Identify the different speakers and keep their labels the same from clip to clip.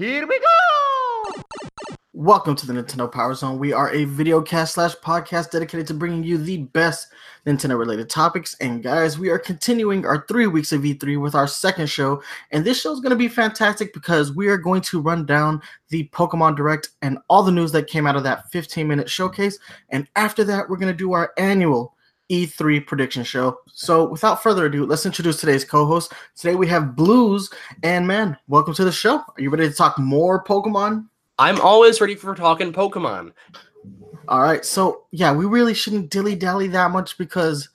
Speaker 1: Here we go! Welcome to the Nintendo Power Zone. We are a video cast slash podcast dedicated to bringing you the best Nintendo related topics. And guys, we are continuing our three weeks of E3 with our second show. And this show is going to be fantastic because we are going to run down the Pokemon Direct and all the news that came out of that 15 minute showcase. And after that, we're going to do our annual E3 prediction show. So, without further ado, let's introduce today's co host. Today we have Blooz, and man, welcome to the show. Are you ready to talk more Pokemon?
Speaker 2: I'm always ready for talking Pokemon.
Speaker 1: All right, so yeah, we really shouldn't dilly dally that much because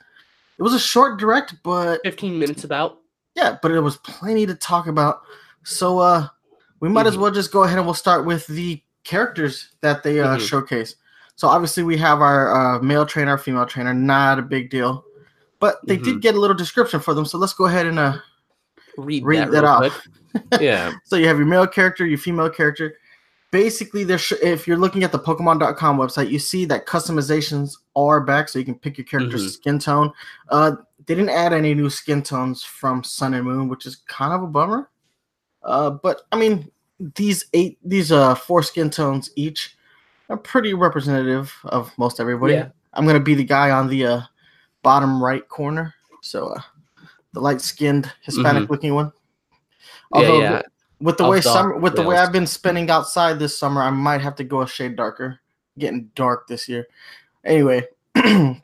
Speaker 1: it was a short direct, but
Speaker 2: 15 minutes about.
Speaker 1: Yeah, but it was plenty to talk about. So, uh, we might mm-hmm. as well just go ahead and we'll start with the characters that they uh, mm-hmm. showcase. So obviously we have our uh, male trainer, female trainer, not a big deal, but they mm-hmm. did get a little description for them. So let's go ahead and uh,
Speaker 2: read, read that, that off. yeah.
Speaker 1: so you have your male character, your female character. Basically, there sh- if you're looking at the Pokemon.com website, you see that customizations are back, so you can pick your character's mm-hmm. skin tone. Uh, they didn't add any new skin tones from Sun and Moon, which is kind of a bummer. Uh, but I mean, these eight, these uh, four skin tones each are pretty representative of most everybody. Yeah. I'm gonna be the guy on the uh, bottom right corner, so uh, the light skinned Hispanic mm-hmm. looking one. Although yeah, yeah. with the way summer, with the way I've been spending outside this summer, I might have to go a shade darker. Getting dark this year. Anyway,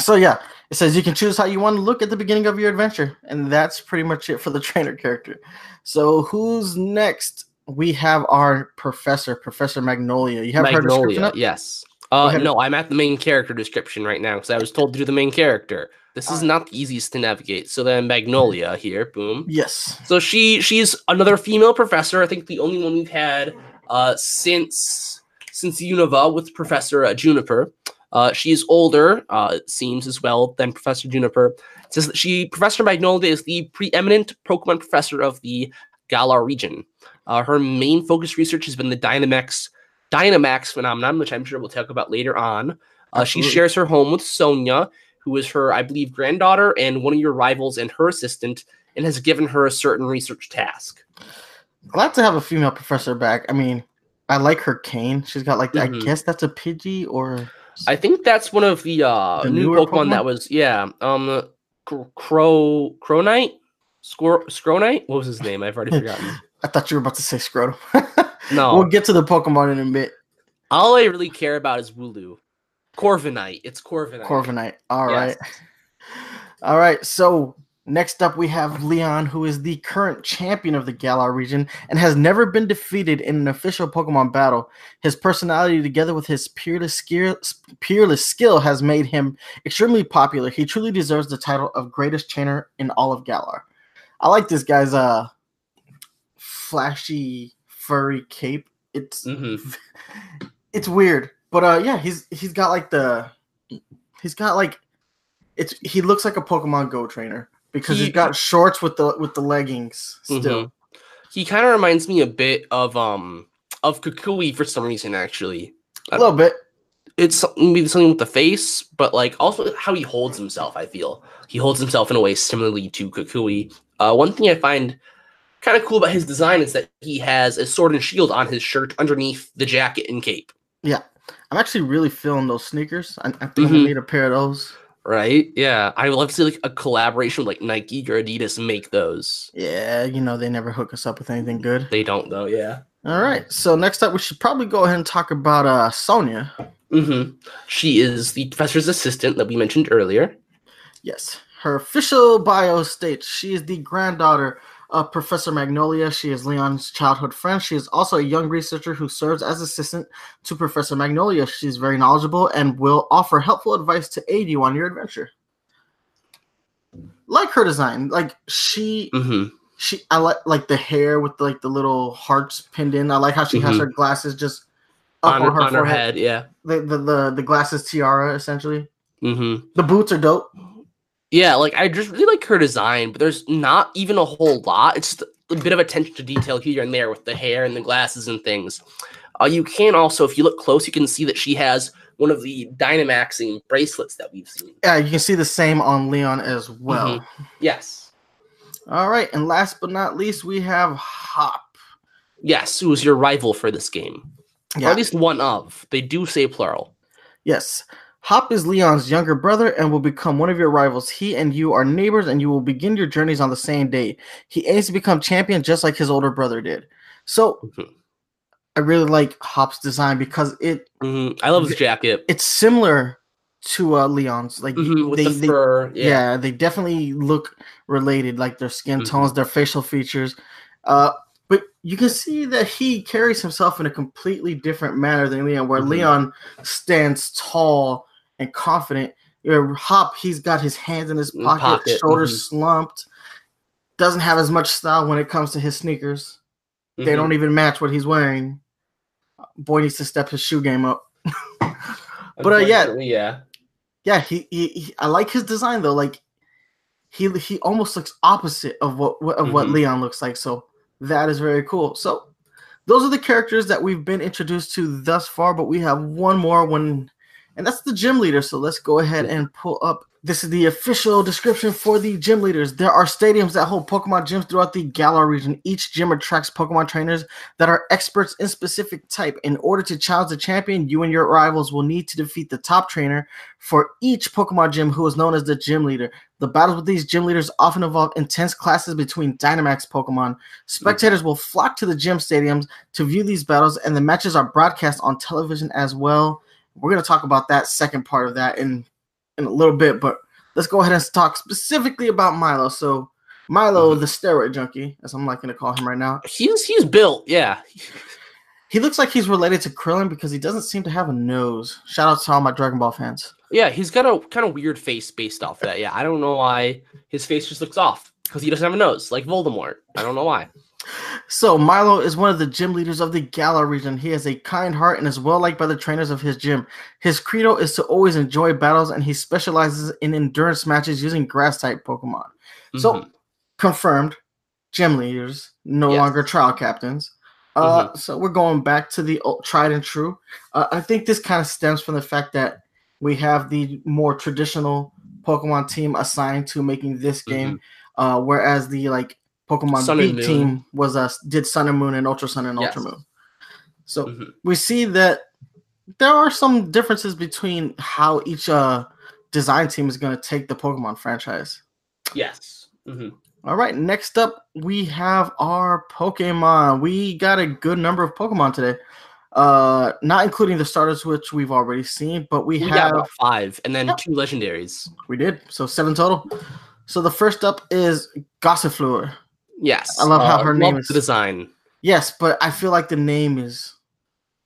Speaker 1: so yeah, it says you can choose how you want to look at the beginning of your adventure, and that's pretty much it for the trainer character. So who's next? We have our professor, Professor Magnolia. You have Magnolia,
Speaker 2: yes. Uh, no, I'm at the main character description right now because I was told to do the main character. This is not the easiest to navigate. So then Magnolia here, boom.
Speaker 1: Yes.
Speaker 2: So she she's another female professor. I think the only one we've had uh, since since Unova with Professor uh, Juniper. Uh, she's older, uh, it seems as well than Professor Juniper. It says that she Professor Magnolia is the preeminent Pokemon professor of the Galar region. Uh, her main focus research has been the Dynamax Dynamax phenomenon, which I'm sure we'll talk about later on. Uh, she shares her home with Sonia, who is her, I believe, granddaughter and one of your rivals and her assistant, and has given her a certain research task.
Speaker 1: Glad to have a female professor back. I mean, I like her cane. She's got like mm-hmm. I guess that's a Pidgey or
Speaker 2: I think that's one of the uh the new Pokemon, Pokemon, that was yeah um Crow Crownite Scor- Scronite what was his name I've already forgotten
Speaker 1: I thought you were about to say Scrotum. no. We'll get to the Pokemon in a bit.
Speaker 2: All I really care about is Wooloo. Corviknight. It's Corviknight.
Speaker 1: Corviknight. All yes. right. All right. So next up we have Leon, who is the current champion of the Galar region and has never been defeated in an official Pokemon battle. His personality, together with his peerless skill, peerless skill, has made him extremely popular. He truly deserves the title of greatest trainer in all of Galar. I like this guy's uh flashy furry cape. It's mm-hmm. it's weird, but uh, yeah, he's he's got like the he's got like it's he looks like a Pokemon Go trainer because he, has got shorts with the with the leggings still. Mm-hmm.
Speaker 2: He kind of reminds me a bit of um of Kukui for some reason actually.
Speaker 1: A little bit.
Speaker 2: It's maybe something with the face, but like also how he holds himself. I feel he holds himself in a way similarly to Kukui. Uh, one thing I find kind of cool about his design is that he has a sword and shield on his shirt underneath the jacket and cape.
Speaker 1: Yeah, I'm actually really feeling those sneakers. I, I think mm-hmm. I need a pair of those.
Speaker 2: Right? Yeah, I would love to see like a collaboration with like Nike or Adidas make those.
Speaker 1: Yeah, you know they never hook us up with anything good.
Speaker 2: They don't though. Yeah.
Speaker 1: All right. So next up, we should probably go ahead and talk about uh Sonia.
Speaker 2: Mm-hmm. She is the professor's assistant that we mentioned earlier.
Speaker 1: Yes. Her official bio states she is the granddaughter of Professor Magnolia. She is Leon's childhood friend. She is also a young researcher who serves as assistant to Professor Magnolia. She's very knowledgeable and will offer helpful advice to aid you on your adventure. Like her design, like she, mm-hmm. she, I like like the hair with like the little hearts pinned in. I like how she mm-hmm. has her glasses just
Speaker 2: up on, on her, on her head. Yeah,
Speaker 1: the, the the the glasses tiara essentially. Mm-hmm. The boots are dope.
Speaker 2: Yeah, like I just really like her design, but there's not even a whole lot. It's just a bit of attention to detail here and there with the hair and the glasses and things. Uh, you can also, if you look close, you can see that she has one of the Dynamaxing bracelets that we've seen.
Speaker 1: Yeah, you can see the same on Leon as well. Mm-hmm.
Speaker 2: Yes.
Speaker 1: All right, and last but not least, we have Hop.
Speaker 2: Yes, who is your rival for this game?
Speaker 1: Yeah.
Speaker 2: Or at least one of. They do say plural.
Speaker 1: Yes. Hop is Leon's younger brother and will become one of your rivals. He and you are neighbors and you will begin your journeys on the same day. He aims to become champion just like his older brother did. So
Speaker 2: Mhm.
Speaker 1: I really like Hop's design because it
Speaker 2: Mhm. I love his jacket.
Speaker 1: it's similar to uh, Leon's. Like
Speaker 2: Mhm, With
Speaker 1: they,
Speaker 2: the
Speaker 1: they yeah.
Speaker 2: Yeah.
Speaker 1: they definitely look related, like their skin
Speaker 2: Mhm.
Speaker 1: tones, their facial features. Uh, but you can see that he carries himself in a completely different manner than Leon, where
Speaker 2: Mhm.
Speaker 1: Leon stands tall and confident. You know, Hop, he's got his hands in his pocket,
Speaker 2: pocket,
Speaker 1: shoulders
Speaker 2: mhm.
Speaker 1: slumped. Doesn't have as much style when it comes to his sneakers. They
Speaker 2: Mhm.
Speaker 1: don't even match what he's wearing. Boy needs to step his shoe game up. but, uh, yeah.
Speaker 2: Yeah.
Speaker 1: yeah, he, he, he I like his design though. Like he he almost looks opposite of what what- of what
Speaker 2: Mhm.
Speaker 1: Leon looks like. So that is very cool. So those are the characters that we've been introduced to thus far, but we have one more one, and that's the gym leader. So let's go ahead and pull up. This is the official description for the gym leaders. There are stadiums that hold Pokemon gyms throughout the Galar region. Each gym attracts Pokemon trainers that are experts in specific type. In order to challenge the champion, you and your rivals will need to defeat the top trainer for each Pokemon gym who is known as the gym leader. The battles with these gym leaders often involve intense classes between Dynamax Pokemon. Spectators will flock to the gym stadiums to view these battles, and the matches are broadcast on television as well. We're going to talk about that second part of that in in a little bit, but let's go ahead and talk specifically about Milo. So, Milo,
Speaker 2: Mhm.
Speaker 1: the steroid junkie, as I'm liking to call him right now,
Speaker 2: He's he's built, yeah.
Speaker 1: he looks like he's related to Krillin because he doesn't seem to have a nose. Shout out to all my Dragon Ball fans.
Speaker 2: Yeah, he's got a kind of weird face based off that. Yeah, I don't know why his face just looks off because he doesn't have a nose, like Voldemort. I don't know why.
Speaker 1: So Milo is one of the gym leaders of the Galar region. He has a kind heart and is well liked by the trainers of his gym. His credo is to always enjoy battles, and he specializes in endurance matches using grass type Pokemon. So
Speaker 2: Mhm.
Speaker 1: confirmed, gym leaders no
Speaker 2: Yes.
Speaker 1: longer trial captains. Uh, so we're going back to the old, tried and true. Uh, I think this kind of stems from the fact that we have the more traditional Pokemon team assigned to making this game, uh, whereas the like Pokemon
Speaker 2: Mm-hmm. Sun and
Speaker 1: B
Speaker 2: Moon.
Speaker 1: team was uh, did Sun and Moon and Ultra Sun and
Speaker 2: Yes.
Speaker 1: Ultra Moon. So
Speaker 2: Mhm.
Speaker 1: we see that there are some differences between how each uh, design team is going to take the Pokemon franchise.
Speaker 2: yes. Mhm.
Speaker 1: All right, next up we have our Pokemon. We got a good number of Pokemon today. Uh not including the starters which we've already seen, but we,
Speaker 2: We
Speaker 1: have
Speaker 2: five, and then two legendaries.
Speaker 1: we did. So seven total. So the first up is Gossifleur.
Speaker 2: Yes,
Speaker 1: I love how
Speaker 2: uh,
Speaker 1: her name is-
Speaker 2: the design.
Speaker 1: Yes, but I feel like the name is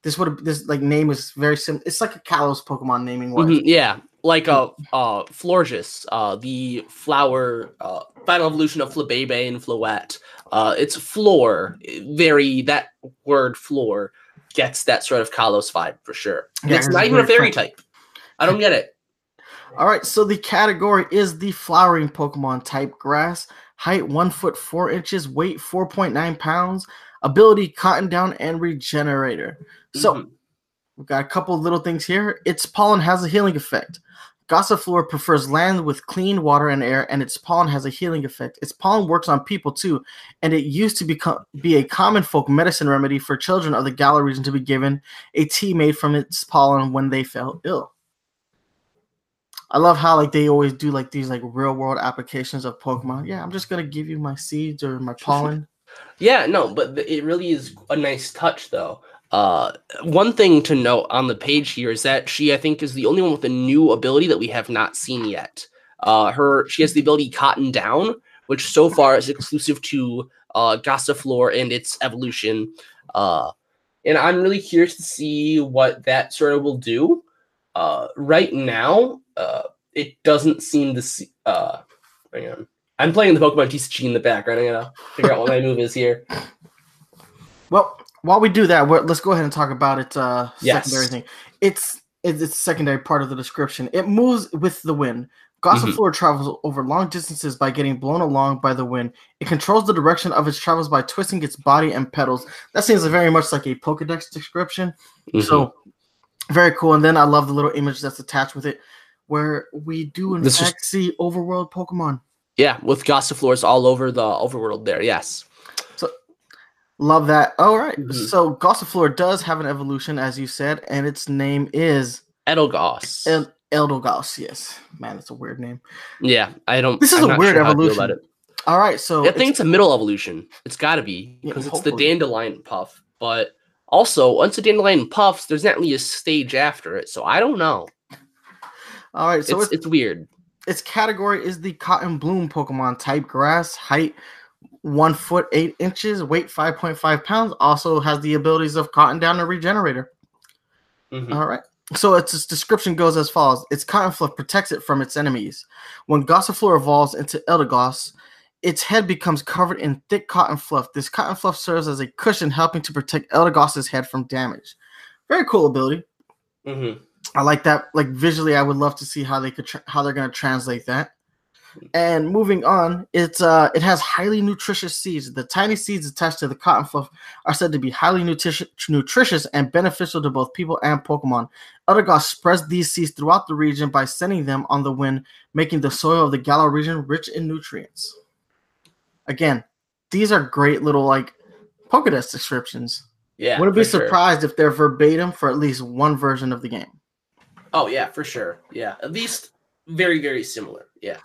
Speaker 1: this would this like name is very sim it's like a Kalos Pokemon naming wise.
Speaker 2: Mhm, Yeah, like a uh, Florges, uh, the flower, uh, final evolution of Flabebe and Floette. Uh, it's floor, very that word floor gets that sort of Kalos vibe for sure.
Speaker 1: Yeah,
Speaker 2: it's not even a fairy
Speaker 1: French.
Speaker 2: type. I don't get it.
Speaker 1: All right, so the category is the flowering Pokemon type grass. Height one foot four inches, weight 4.9 pounds, ability cotton down and regenerator. So
Speaker 2: Mhm.
Speaker 1: we've got a couple little things here. Its pollen has a healing effect. Gossifleur prefers land with clean water and air, and its pollen has a healing effect. Its pollen works on people too, and it used to become be a common folk medicine remedy for children of the Galar region to be given a tea made from its pollen when they fell ill. I love how like they always do like these like real world applications of Pokemon. Yeah, I'm just gonna give you my seeds or my pollen.
Speaker 2: Yeah, no, but it really is a nice touch, though. Uh, one thing to note on the page here is that she, I think, is the only one with a new ability that we have not seen yet. Uh, her, she has the ability Cotton Down, which so far is exclusive to uh, Gossifleur and its evolution. Uh, and I'm really curious to see what that sort of will do. Uh, right now, uh, it doesn't seem to see. Uh, hang on. I'm playing the Pokemon TCG in the background. I gotta figure out what my move is here.
Speaker 1: Well, while we do that, we're, let's go ahead and talk about its uh,
Speaker 2: Yes.
Speaker 1: secondary thing. It's it's secondary part of the description. It moves with the wind.
Speaker 2: Mm-hmm.
Speaker 1: Gossifleur travels over long distances by getting blown along by the wind. It controls the direction of its travels by twisting its body and pedals. That seems very much like a Pokedex description.
Speaker 2: Mhm.
Speaker 1: So very cool. And then I love the little image that's attached with it, where we do in
Speaker 2: This is-
Speaker 1: see overworld Pokemon.
Speaker 2: yeah, with Gossifleurs all over the overworld there. Yes.
Speaker 1: So Love that. All right.
Speaker 2: Mhm.
Speaker 1: So Gossifleur does have an evolution, as you said, and its name is
Speaker 2: Edelgos.
Speaker 1: El-. Yes. Man, that's a weird name.
Speaker 2: yeah, I don't.
Speaker 1: This is
Speaker 2: I'm
Speaker 1: a weird
Speaker 2: sure how I feel
Speaker 1: evolution.
Speaker 2: About it.
Speaker 1: All right. So
Speaker 2: I think
Speaker 1: it's-
Speaker 2: a middle evolution. It's got to be
Speaker 1: Yeah,
Speaker 2: because it's the dandelion puff. But also, once the dandelion puffs, there's not really a stage after it. So I don't know.
Speaker 1: All right. So
Speaker 2: it's,
Speaker 1: it's,
Speaker 2: it's weird.
Speaker 1: its category is the cotton bloom Pokemon type grass, height one foot eight inches, weight 5.5 pounds. Also has the abilities of cotton down and regenerator.
Speaker 2: Mhm.
Speaker 1: All right. So its, description goes as follows: Its cotton fluff protects it from its enemies. When Gossifleur evolves into Eldegoss, its head becomes covered in thick cotton fluff. This cotton fluff serves as a cushion, helping to protect Eldegoss's head from damage. Very cool ability.
Speaker 2: Mhm.
Speaker 1: I like that. Like visually, I would love to see how they could tra- how they're going to translate that. And moving on, it's uh it has highly nutritious seeds. The tiny seeds attached to the cotton fluff are said to be highly nutritious, nutritious and beneficial to both people and Pokemon. Eldegoss spreads these seeds throughout the region by sending them on the wind, making the soil of the Galar region rich in nutrients. Again, these are great little like Pokedex descriptions.
Speaker 2: Yeah.
Speaker 1: Wouldn't be
Speaker 2: for sure.
Speaker 1: surprised if they're verbatim for at least one version of the game.
Speaker 2: Oh yeah, for sure. Yeah, at least very very similar. Yeah.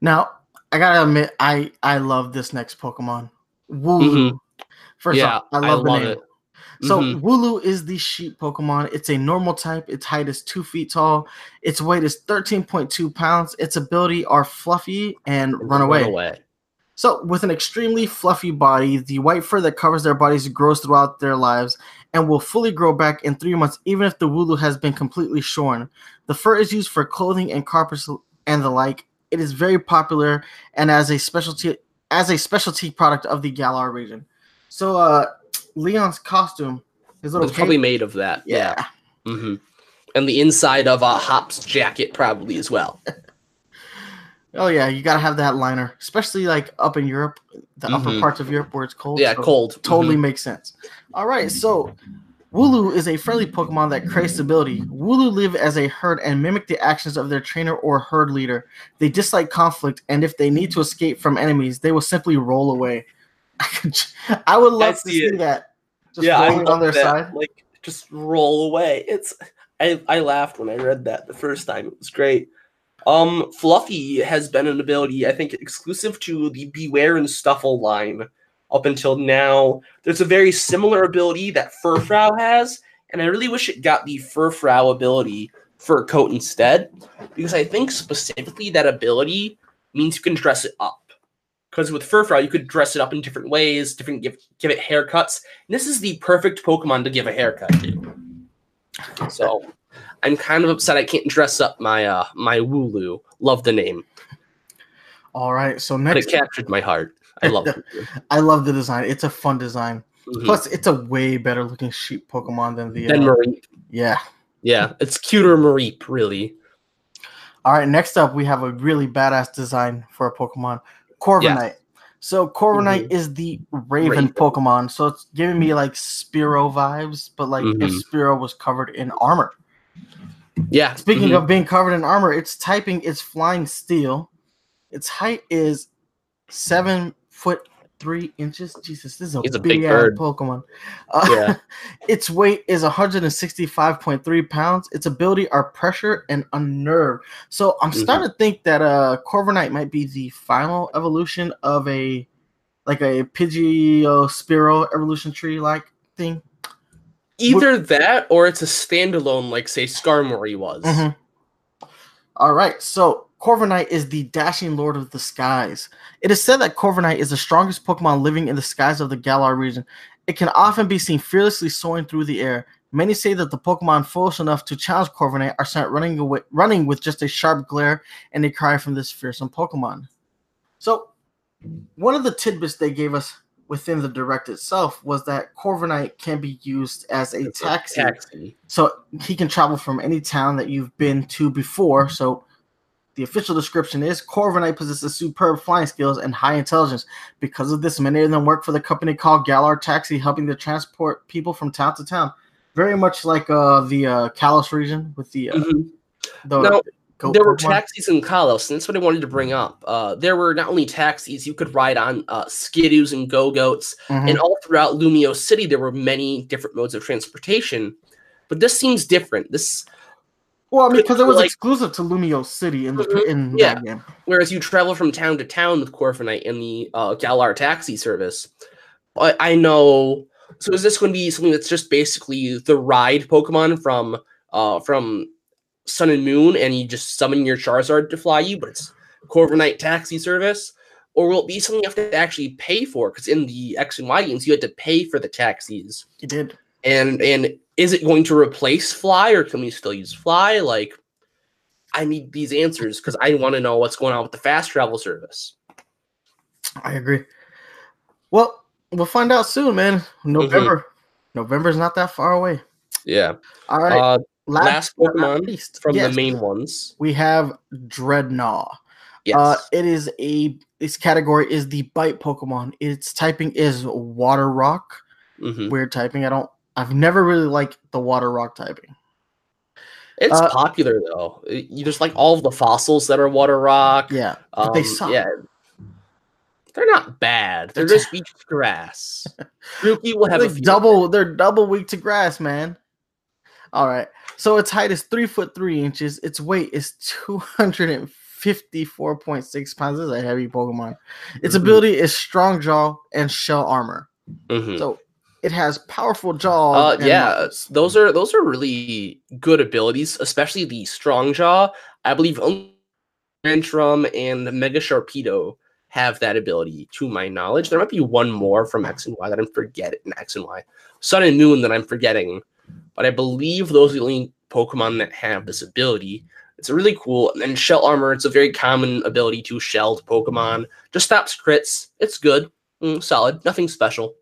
Speaker 1: Now, I gotta admit, I I love this next Pokemon, Wooloo. First
Speaker 2: Mm-hmm. yeah,
Speaker 1: off, I love, the name.
Speaker 2: it.
Speaker 1: So
Speaker 2: Mhm.
Speaker 1: Wooloo is the sheep Pokemon. It's a normal type. Its height is two feet tall. Its weight is thirteen point two pounds. Its ability are fluffy and run away. So, with an extremely fluffy body, the white fur that covers their bodies grows throughout their lives and will fully grow back in three months, even if the wooloo has been completely shorn. The fur is used for clothing and carpets and the like. It is very popular and as a specialty as a specialty product of the Galar region. So, uh, Leon's costume, his little
Speaker 2: It's probably made of that.
Speaker 1: yeah.
Speaker 2: Yeah. hmm And the inside of a Hop's jacket probably as well.
Speaker 1: Oh yeah, you gotta have that liner, especially like up in Europe, the upper
Speaker 2: Mhm.
Speaker 1: parts of Europe where it's cold.
Speaker 2: Yeah,
Speaker 1: so-
Speaker 2: cold.
Speaker 1: totally
Speaker 2: Mhm.
Speaker 1: makes sense. All right, so Wooloo is a friendly Pokemon that creates stability. Wooloo live as a herd and mimic the actions of their trainer or herd leader. They dislike conflict, and if they need to escape from enemies, they will simply roll away. I, I would love to
Speaker 2: see
Speaker 1: see
Speaker 2: it.
Speaker 1: that. Just
Speaker 2: yeah, I love
Speaker 1: on their
Speaker 2: that.
Speaker 1: side.
Speaker 2: Like just roll away. It's I I laughed when I read that the first time. It was great. Um, Fluffy has been an ability I think exclusive to the Bewear and Stufful line up until now. There's a very similar ability that Furfrou has, and I really wish it got the Furfrou ability for coat instead, because I think specifically that ability means you can dress it up. Because with Furfrou, you could dress it up in different ways, different give give it haircuts. And this is the perfect Pokemon to give a haircut to. So I'm kind of upset I can't dress up my uh my Wooloo. Love the name,
Speaker 1: All right, so
Speaker 2: but
Speaker 1: next,
Speaker 2: it captured my heart. I love it.
Speaker 1: I love the design. It's a fun design.
Speaker 2: Mhm.
Speaker 1: Plus, it's a way better looking sheep Pokemon than the.
Speaker 2: Then
Speaker 1: Uh,
Speaker 2: Mareep.
Speaker 1: yeah.
Speaker 2: Yeah, it's cuter Mareep, really.
Speaker 1: All right, next up we have a really badass design for a Pokemon, Corviknight. So Corviknight is the Raven,
Speaker 2: Raven.
Speaker 1: Pokemon, so it's giving me like Spearow vibes, but like if
Speaker 2: Mhm.
Speaker 1: Spearow was covered in armor.
Speaker 2: Yeah.
Speaker 1: Speaking
Speaker 2: mhm.
Speaker 1: of being covered in armor, its typing is Flying Steel. Its height is seven foot three inches. Jesus, this is a,
Speaker 2: He's a
Speaker 1: big,
Speaker 2: big bird.
Speaker 1: Pokemon. Uh,
Speaker 2: Yeah.
Speaker 1: its weight is 165.3 pounds. Its ability are pressure and unnerve. So I'm
Speaker 2: Mhm.
Speaker 1: starting to think that uh Corviknight might be the final evolution of a like a Pidgeo Spearow evolution tree like thing.
Speaker 2: Either that or it's a standalone, like say Skarmory was.
Speaker 1: Mhm. All right, so Corviknight is the dashing lord of the skies. It is said that Corviknight is the strongest Pokemon living in the skies of the Galar region. It can often be seen fearlessly soaring through the air. Many say that the Pokemon foolish enough to challenge Corviknight are sent running away, running with just a sharp glare and a cry from this fearsome Pokemon. So, one of the tidbits they gave us within the direct itself was that Corviknight can be used as a
Speaker 2: It's a
Speaker 1: taxi
Speaker 2: taxi.
Speaker 1: so he can travel from any town that you've been to before. So the official description is Corviknight possesses superb flying skills and high intelligence. Because of this, many of them work for the company called Galar Taxi, helping to transport people from town to town. Very much like uh, the uh, Kalos region with the uh,
Speaker 2: Mhm.
Speaker 1: the
Speaker 2: Now-
Speaker 1: goat
Speaker 2: there were taxis in Kalos, and that's what I wanted to bring up. Uh, there were not only taxis, you could ride on uh, skidoos and go-goats,
Speaker 1: Mhm.
Speaker 2: and all throughout Lumiose City, there were many different modes of transportation. But this seems different. This,
Speaker 1: well, I mean, because it was
Speaker 2: like-
Speaker 1: exclusive to Lumiose City in the
Speaker 2: Mhm.
Speaker 1: in
Speaker 2: Yeah.
Speaker 1: that game.
Speaker 2: whereas you travel from town to town with Corviknight in the uh, Galar taxi service. I, I know. So is this going to be something that's just basically the ride Pokemon from uh, from Sun and Moon, and you just summon your Charizard to fly you, but it's Corviknight taxi service? Or will it be something you have to actually pay for? Because in the X and Y games, you had to pay for the taxis.
Speaker 1: You did.
Speaker 2: And and is it going to replace Fly, or can we still use Fly? Like, I need these answers because I want to know what's going on with the fast travel service.
Speaker 1: I agree. Well, we'll find out soon, man. November. November's not that far away.
Speaker 2: Yeah.
Speaker 1: All right.
Speaker 2: Uh,
Speaker 1: last,
Speaker 2: last Pokemon
Speaker 1: least,
Speaker 2: from
Speaker 1: yes,
Speaker 2: the main ones.
Speaker 1: we have Drednaw.
Speaker 2: Yes.
Speaker 1: Uh, it is a this category is the bite Pokemon. Its typing is Water Rock.
Speaker 2: Mhm.
Speaker 1: Weird typing. I don't. I've never really liked the Water Rock typing.
Speaker 2: It's
Speaker 1: uh,
Speaker 2: popular though. Just like all the fossils that are water rock.
Speaker 1: Yeah, but they
Speaker 2: Um,
Speaker 1: suck.
Speaker 2: Yeah. They're not bad. They're just weak to grass. Grookey will have a
Speaker 1: double. They're double weak to grass, man. All right. So its height is three foot three inches. Its weight is two hundred and fifty-four point six pounds. This is a heavy Pokemon. Its
Speaker 2: Mhm.
Speaker 1: ability is strong jaw and shell armor.
Speaker 2: Mhm.
Speaker 1: So it has powerful jaw.
Speaker 2: Uh, yeah,
Speaker 1: muscles.
Speaker 2: those are those are really good abilities, especially the strong jaw. I believe only Tyrantrum and Mega Sharpedo have that ability, to my knowledge. There might be one more from X and Y that I'm forgetting. X and Y, Sun and Moon that I'm forgetting, but I believe those are the only Pokemon that have this ability. It's really cool. And then Shell Armor, it's a very common ability to shelled Pokemon. Just stops crits. It's good, Mm, solid, nothing special.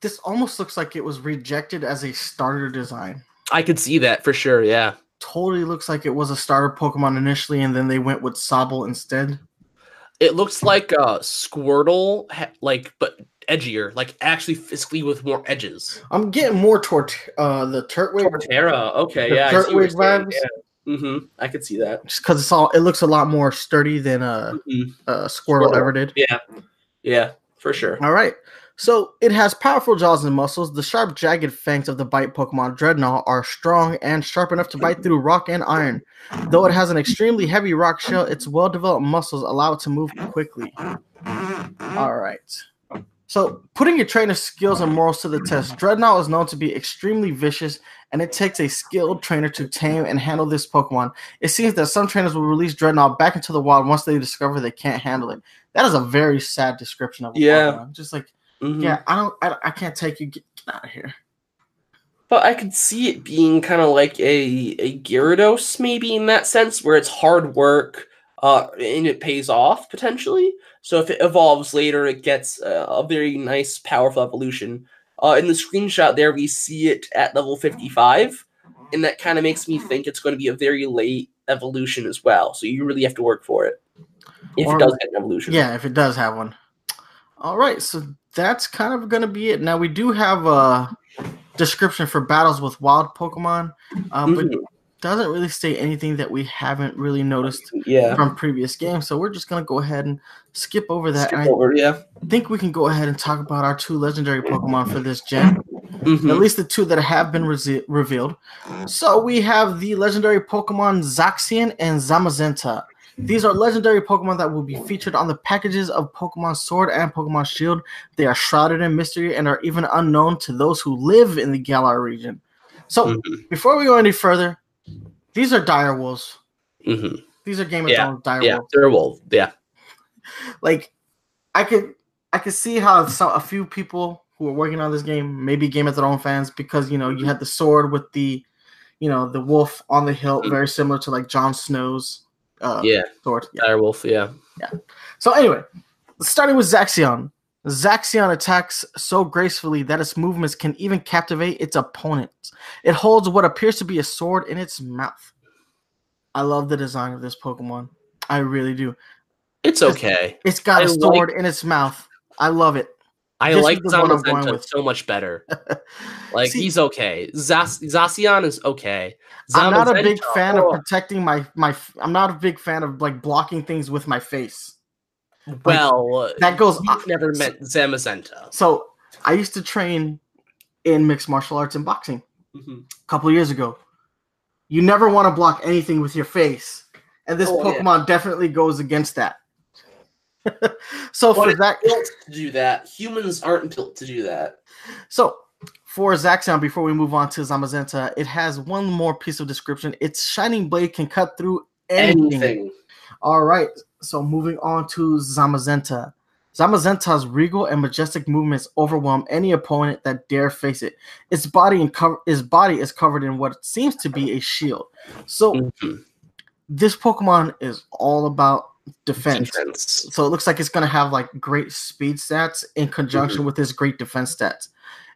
Speaker 1: This almost looks like it was rejected as a starter design.
Speaker 2: I could see that for sure. Yeah.
Speaker 1: Totally looks like it was a starter Pokemon initially, and then they went with Sobble instead.
Speaker 2: It looks like uh Squirtle, ha- like but edgier, like actually physically with more edges.
Speaker 1: I'm getting more toward uh, the Turtwig
Speaker 2: Torterra, okay,
Speaker 1: The
Speaker 2: yeah,
Speaker 1: Turtwig vibes?
Speaker 2: Yeah. Mm-hmm. I could see that.
Speaker 1: just because it's all it looks a lot more sturdy than uh,
Speaker 2: Mhm.
Speaker 1: uh Squirtle
Speaker 2: Squirtle.
Speaker 1: ever did.
Speaker 2: Yeah, yeah, for sure.
Speaker 1: All right. So it has powerful jaws and muscles. The sharp, jagged fangs of the bite Pokemon Drednaw are strong and sharp enough to bite through rock and iron. Though it has an extremely heavy rock shell, its well developed muscles allow it to move quickly. All right. So, putting your trainer's skills and morals to the test, Drednaw is known to be extremely vicious, and it takes a skilled trainer to tame and handle this Pokemon. It seems that some trainers will release Drednaw back into the wild once they discover they can't handle it. That is a very sad description of a
Speaker 2: Yeah.
Speaker 1: Pokemon. Just like,
Speaker 2: Mhm.
Speaker 1: yeah, I don't, I, I can't take you. Get, get out of here.
Speaker 2: But I could see it being kind of like a a Gyarados, maybe in that sense, where it's hard work, uh, and it pays off potentially. So if it evolves later, it gets uh, a very nice, powerful evolution. Uh, in the screenshot there, we see it at level fifty-five, and that kind of makes me think it's going to be a very late evolution as well. So you really have to work for it if
Speaker 1: Or-
Speaker 2: it does get an evolution.
Speaker 1: Yeah, if it does have one. All right, so that's kind of going to be it. Now we do have a description for battles with wild Pokemon, um, but
Speaker 2: Mhm.
Speaker 1: doesn't really state anything that we haven't really noticed
Speaker 2: yeah.
Speaker 1: from previous games. So we're just going to go ahead and skip over that.
Speaker 2: Skip
Speaker 1: and I
Speaker 2: yeah.
Speaker 1: think we can go ahead and talk about our two legendary Pokemon for this gen.
Speaker 2: Mhm.
Speaker 1: At least the two that have been rese- revealed. So we have the legendary Pokemon Zacian and Zamazenta. These are legendary Pokemon that will be featured on the packages of Pokemon Sword and Pokemon Shield. They are shrouded in mystery and are even unknown to those who live in the Galar region. So
Speaker 2: Mhm.
Speaker 1: before we go any further, these are dire wolves.
Speaker 2: Mhm.
Speaker 1: These are Game of
Speaker 2: Yeah,
Speaker 1: Thrones dire
Speaker 2: Yeah,
Speaker 1: wolves.
Speaker 2: they're a wolf. Yeah.
Speaker 1: Like I could I could see how some a few people who are working on this game, maybe Game of Thrones fans, because you know you had the sword with the, you know, the wolf on the hilt, very similar to like Jon Snow's uh,
Speaker 2: Yeah.
Speaker 1: sword. Yeah.
Speaker 2: Dire wolf. Yeah.
Speaker 1: So anyway, starting with Zacian. Zacian attacks so gracefully that its movements can even captivate its opponents. It holds what appears to be a sword in its mouth. I love the design of this Pokemon. I really do.
Speaker 2: It's okay.
Speaker 1: It's got
Speaker 2: I
Speaker 1: a
Speaker 2: like-
Speaker 1: sword in its mouth. I love it.
Speaker 2: I
Speaker 1: This
Speaker 2: like
Speaker 1: is the one I'm going
Speaker 2: Zamazenta so much better. Like
Speaker 1: See-
Speaker 2: he's okay. Zas- Zacian is okay.
Speaker 1: I'm not a big fan
Speaker 2: oh,
Speaker 1: of protecting my my. I'm not a big fan of like blocking things with my face.
Speaker 2: well,
Speaker 1: That goes.
Speaker 2: you've never met Zamazenta.
Speaker 1: So I used to train in mixed martial arts and boxing
Speaker 2: Mhm.
Speaker 1: a couple years ago. You never want to block anything with your face, and this
Speaker 2: Oh, yeah.
Speaker 1: Pokemon definitely goes against that. so for that,
Speaker 2: built to do that. Humans aren't built to do that.
Speaker 1: so for Zacian, before we move on to Zamazenta, it has one more piece of description. Its shining blade can cut through anything.
Speaker 2: Anything.
Speaker 1: All right, so moving on to Zamazenta. Zamazenta's regal and majestic movements overwhelm any opponent that dare face it. Its body and cover its body is covered in what seems to be a shield. So
Speaker 2: Mhm.
Speaker 1: this Pokemon is all about defense.
Speaker 2: Defense.
Speaker 1: So it looks like it's gonna have like great speed stats in conjunction
Speaker 2: Mm-hmm.
Speaker 1: with his great defense stats.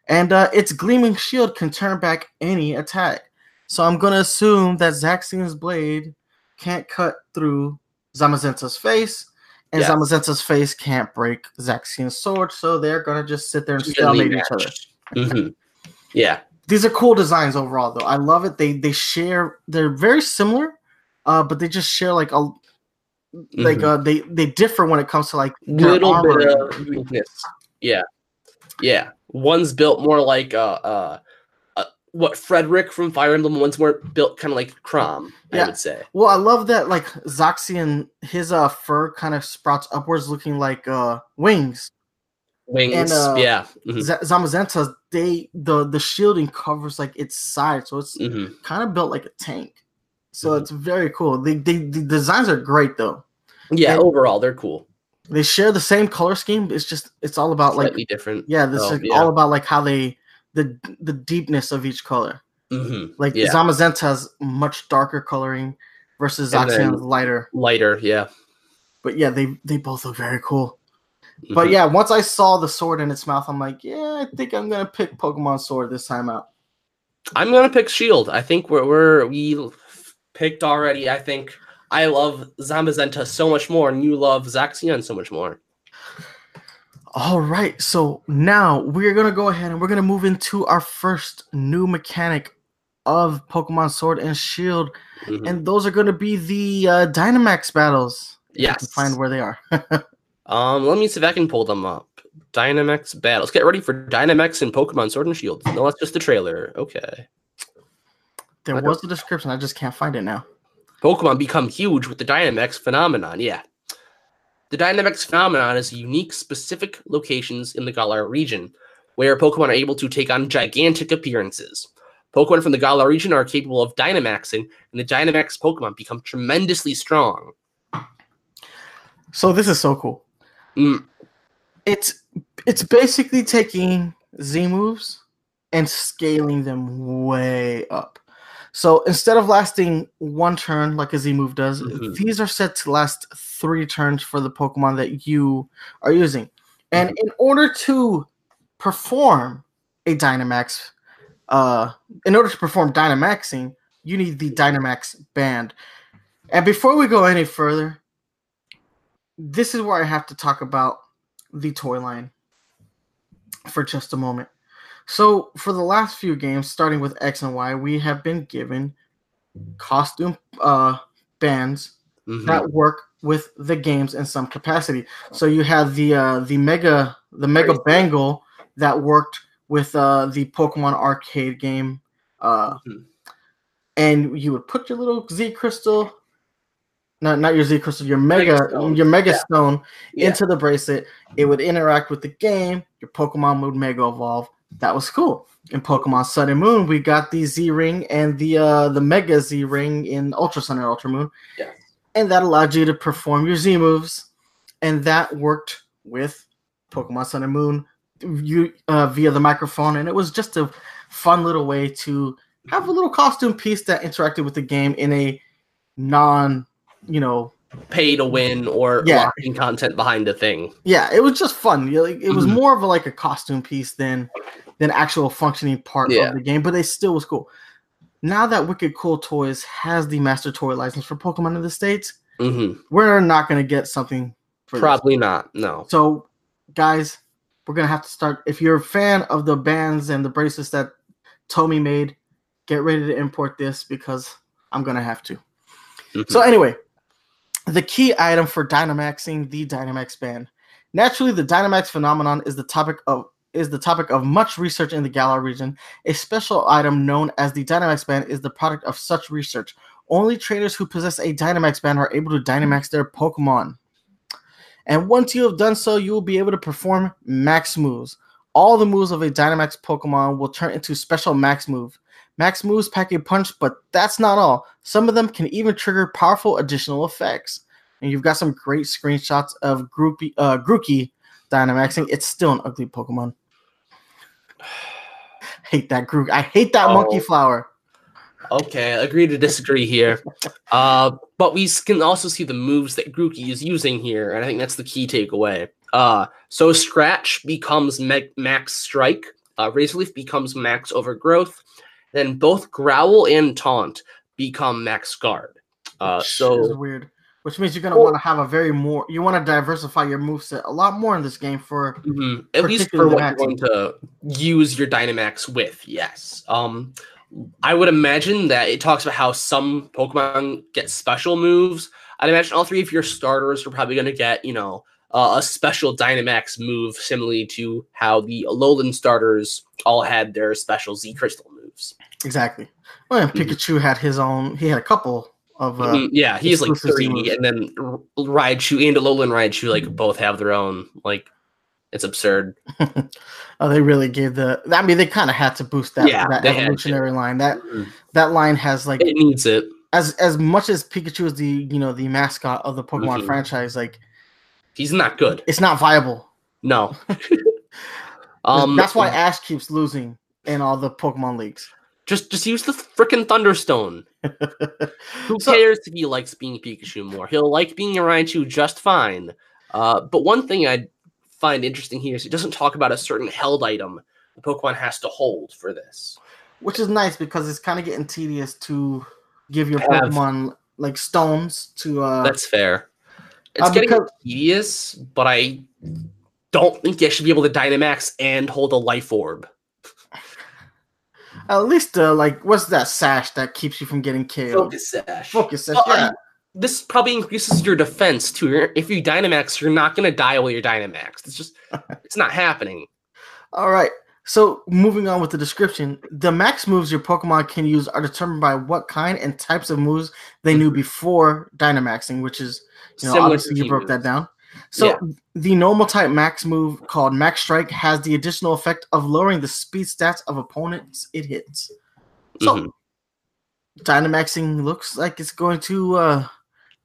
Speaker 1: And uh, its gleaming shield can turn back any attack. So I'm gonna assume that Zacian's blade can't cut through Zamazenta's face, and
Speaker 2: Yes.
Speaker 1: Zamazenta's face can't break Zacian's sword. So they're gonna just sit there and stalemate each other.
Speaker 2: Mhm. Yeah.
Speaker 1: These are cool designs overall, though. I love it. They they share. They're very similar, uh, but they just share like a like
Speaker 2: Mhm.
Speaker 1: uh they they differ when it comes to like
Speaker 2: little
Speaker 1: armor
Speaker 2: bit of uniqueness. Yeah, yeah. One's built more like uh, uh, uh what Frederick from Fire Emblem. One's more built kind of like Chrom.
Speaker 1: Yeah.
Speaker 2: I would say.
Speaker 1: Well, I love that like Zacian, his uh fur kind of sprouts upwards, looking like uh wings.
Speaker 2: Wings.
Speaker 1: uh,
Speaker 2: yeah. hmm
Speaker 1: Z- Zamazenta, they the the shielding covers like its side, so it's
Speaker 2: hmm
Speaker 1: kind of built like a tank. So
Speaker 2: Mhm.
Speaker 1: it's very cool. They, they the designs are great though.
Speaker 2: Yeah.
Speaker 1: And-
Speaker 2: overall, they're cool.
Speaker 1: They share the same color scheme. It's just it's all about like
Speaker 2: different.
Speaker 1: yeah, this
Speaker 2: Oh,
Speaker 1: is
Speaker 2: yeah.
Speaker 1: all about like how they the the deepness of each color.
Speaker 2: hmm
Speaker 1: Like
Speaker 2: Yeah.
Speaker 1: has much darker coloring versus
Speaker 2: And
Speaker 1: lighter.
Speaker 2: Lighter. Yeah.
Speaker 1: But yeah, they they both look very cool. But
Speaker 2: Mhm.
Speaker 1: yeah, once I saw the sword in its mouth, I'm like, yeah, I think I'm gonna pick Pokemon Sword this time out.
Speaker 2: I'm gonna pick Shield. I think we're, we're we picked already. I think I love Zamazenta so much more, and you love Zacian so much more.
Speaker 1: All right, so now we're gonna go ahead and we're gonna move into our first new mechanic of Pokemon Sword and Shield,
Speaker 2: Mhm.
Speaker 1: and those are gonna be the uh, Dynamax battles.
Speaker 2: Yes.
Speaker 1: find where they are.
Speaker 2: Um, let me see if I can pull them up. Dynamax battles. Get ready for Dynamax and Pokemon Sword and Shield. No, that's just the trailer. Okay.
Speaker 1: there was a description, I just can't find it now.
Speaker 2: Pokemon become huge with the Dynamax phenomenon. Yeah. The Dynamax phenomenon is unique, specific locations in the Galar region where Pokemon are able to take on gigantic appearances. Pokemon from the Galar region are capable of Dynamaxing, and the Dynamax Pokemon become tremendously strong.
Speaker 1: So this is so cool.
Speaker 2: Mm,
Speaker 1: It's it's basically taking Z moves and scaling them way up. So instead of lasting one turn like a Z move does,
Speaker 2: Mhm.
Speaker 1: these are set to last three turns for the Pokemon that you are using. And in order to perform a Dynamax, uh, in order to perform Dynamaxing, you need the Dynamax band. And before we go any further, this is where I have to talk about the toy line for just a moment. So, for the last few games, starting with X and Y, we have been given costume uh, bands
Speaker 2: mhm.
Speaker 1: that work with the games in some capacity. So you had the uh, the mega the mega bangle that worked with uh, the Pokemon arcade game, uh,
Speaker 2: Mhm.
Speaker 1: and you would put your little Z crystal, not not your Z crystal, your mega,
Speaker 2: Mega Stone.
Speaker 1: your mega
Speaker 2: Yeah.
Speaker 1: stone
Speaker 2: Yeah.
Speaker 1: into the bracelet. It would interact with the game. Your Pokemon would mega evolve. That was cool. In Pokemon Sun and Moon, we got the Z Ring and the uh, the Mega Z Ring in Ultra Sun and Ultra Moon
Speaker 2: Yeah.
Speaker 1: and that allowed you to perform your Z moves, and that worked with Pokemon Sun and Moon you uh, via the microphone, and it was just a fun little way to have a little costume piece that interacted with the game in a non, you know,
Speaker 2: Pay to win or
Speaker 1: Yeah.
Speaker 2: locking content behind a thing.
Speaker 1: yeah, it was just fun. Like, It was
Speaker 2: Mhm.
Speaker 1: more of a, like a costume piece than than actual functioning part
Speaker 2: Yeah.
Speaker 1: of the game, but it still was cool. Now that Wicked Cool Toys has the Master Toy license for Pokemon in the states,
Speaker 2: hmm
Speaker 1: we're not going to get something.
Speaker 2: Probably not. No.
Speaker 1: So, guys, we're gonna have to start. If you're a fan of the bands and the bracelets that Tomy made, get ready to import this because I'm gonna have to. Mm-hmm. So anyway, the key item for Dynamaxing the Dynamax band. Naturally, the Dynamax phenomenon is the topic of is the topic of much research in the Galar region. A special item known as the Dynamax band is the product of such research. Only trainers who possess a Dynamax band are able to Dynamax their Pokemon. And once you have done so, you will be able to perform max moves. All the moves of a Dynamax Pokemon will turn into special max move. Max moves pack a punch, but that's not all. Some of them can even trigger powerful additional effects. And you've got some great screenshots of Groupie, uh, Grookey Dynamaxing. It's still an ugly Pokemon. hate that Grook. I hate that oh. monkey flower.
Speaker 2: Okay, agree to disagree here. Uh, but we can also see the moves that Grookey is using here, and I think that's the key takeaway. Uh, so Scratch becomes me- Max Strike, uh, Razor Leaf becomes Max Overgrowth, then both Growl and Taunt become Max Guard. Uh, so
Speaker 1: weird. Which means you're gonna well, want to have a very more. You want to diversify your moveset a lot more in this game for
Speaker 2: mm-hmm. at least for what you're going to use your Dynamax with. Yes. Um, I would imagine that it talks about how some Pokemon get special moves. I'd imagine all three of your starters are probably going to get, you know, uh, a special Dynamax move, similarly to how the Alolan starters all had their special Z Crystal.
Speaker 1: Exactly. Well, mm-hmm. Pikachu had his own. He had a couple of. Uh,
Speaker 2: mm-hmm. Yeah, he's like three, and then Raichu and Alolan Raichu like both have their own like it's absurd.
Speaker 1: oh, they really gave the. I mean, they kind of had to boost that, yeah, that evolutionary line. That mm-hmm. that line has like
Speaker 2: it needs it
Speaker 1: as as much as Pikachu is the you know the mascot of the Pokemon mm-hmm. franchise. Like
Speaker 2: he's not good.
Speaker 1: It's not viable.
Speaker 2: No.
Speaker 1: um, that's why Ash keeps losing in all the Pokemon leagues.
Speaker 2: Just just use the freaking Thunderstone. Who so, cares if he likes being Pikachu more? He'll like being a Raichu just fine. Uh, but one thing I find interesting here is it doesn't talk about a certain held item the Pokemon has to hold for this.
Speaker 1: Which is nice because it's kind of getting tedious to give your Have. Pokemon like stones to uh
Speaker 2: That's fair. It's uh, getting because... tedious, but I don't think you should be able to Dynamax and hold a life orb.
Speaker 1: At least, uh, like, what's that sash that keeps you from getting killed?
Speaker 2: Focus sash.
Speaker 1: Focus sash. Well, yeah
Speaker 2: this probably increases your defense too. If you Dynamax, you're not going to die while you're Dynamax. It's just, it's not happening.
Speaker 1: All right. So moving on with the description, the max moves your Pokemon can use are determined by what kind and types of moves they knew mm-hmm. before Dynamaxing, which is, you know, Similar obviously you broke moves. that down. So yeah. the normal type max move called Max Strike has the additional effect of lowering the speed stats of opponents it hits. So mm-hmm. Dynamaxing looks like it's going to uh,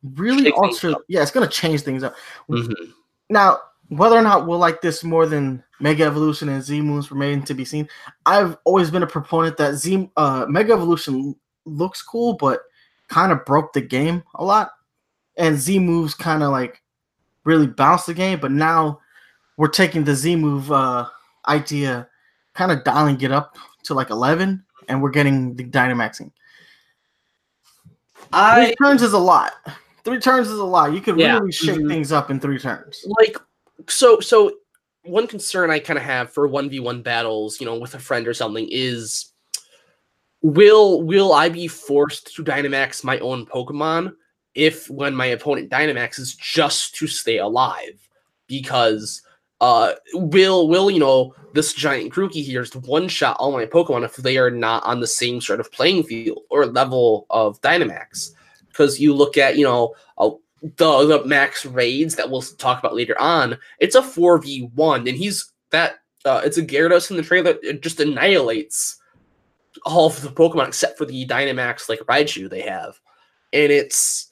Speaker 1: really alter. Yeah, it's gonna change things up. Mm-hmm. Now, whether or not we'll like this more than Mega Evolution and Z Moons remain to be seen. I've always been a proponent that Z uh, Mega Evolution looks cool, but kind of broke the game a lot, and Z moves kind of like really bounce the game. But now we're taking the Z move uh, idea, kind of dialing it up to like eleven, and we're getting the Dynamaxing. I turns is a lot. Three turns is a lot. You could yeah. really shake mm-hmm. things up in three turns.
Speaker 2: Like so so one concern I kind of have for 1v1 battles, you know, with a friend or something is will will I be forced to Dynamax my own Pokemon if when my opponent Dynamaxes just to stay alive? Because uh will will you know this giant Grookey here is one shot all my Pokemon if they are not on the same sort of playing field or level of Dynamax because you look at you know uh, the the max raids that we'll talk about later on. It's a four v one, and he's that. Uh, it's a Gyarados in the trailer. It just annihilates all of the Pokemon except for the Dynamax like Raichu they have, and it's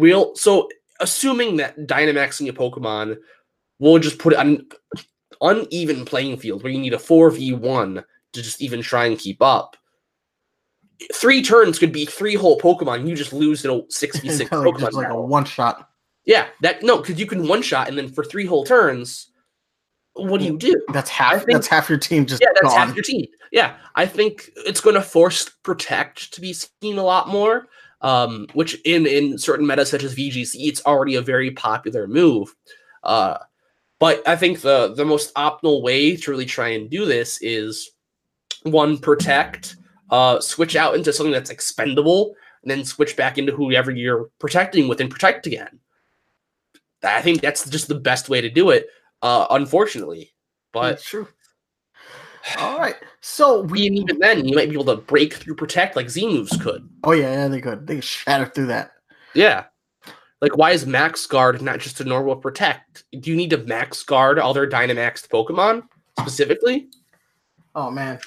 Speaker 2: we'll so assuming that Dynamaxing a Pokemon will just put it on uneven playing field where you need a 4v1 to just even try and keep up three turns could be three whole Pokemon. You just lose in a six v six Pokemon.
Speaker 1: like a one shot.
Speaker 2: Yeah, that no, because you can one shot, and then for three whole turns, what do you do?
Speaker 1: That's half. Think, that's half your team. Just
Speaker 2: yeah, that's gone. half your team. Yeah, I think it's going to force protect to be seen a lot more. Um, which in in certain meta such as VGC, it's already a very popular move. Uh, But I think the the most optimal way to really try and do this is one protect, uh, switch out into something that's expendable, and then switch back into whoever you're protecting with and protect again. I think that's just the best way to do it. Uh, unfortunately, but.
Speaker 1: All right. So we.
Speaker 2: and even then, you might be able to break through protect like Z moves could.
Speaker 1: Oh yeah, yeah, they could. They could shatter through that.
Speaker 2: Yeah. Like, why is Max Guard not just a normal protect? Do you need to Max Guard all their Dynamaxed Pokemon specifically?
Speaker 1: Oh man.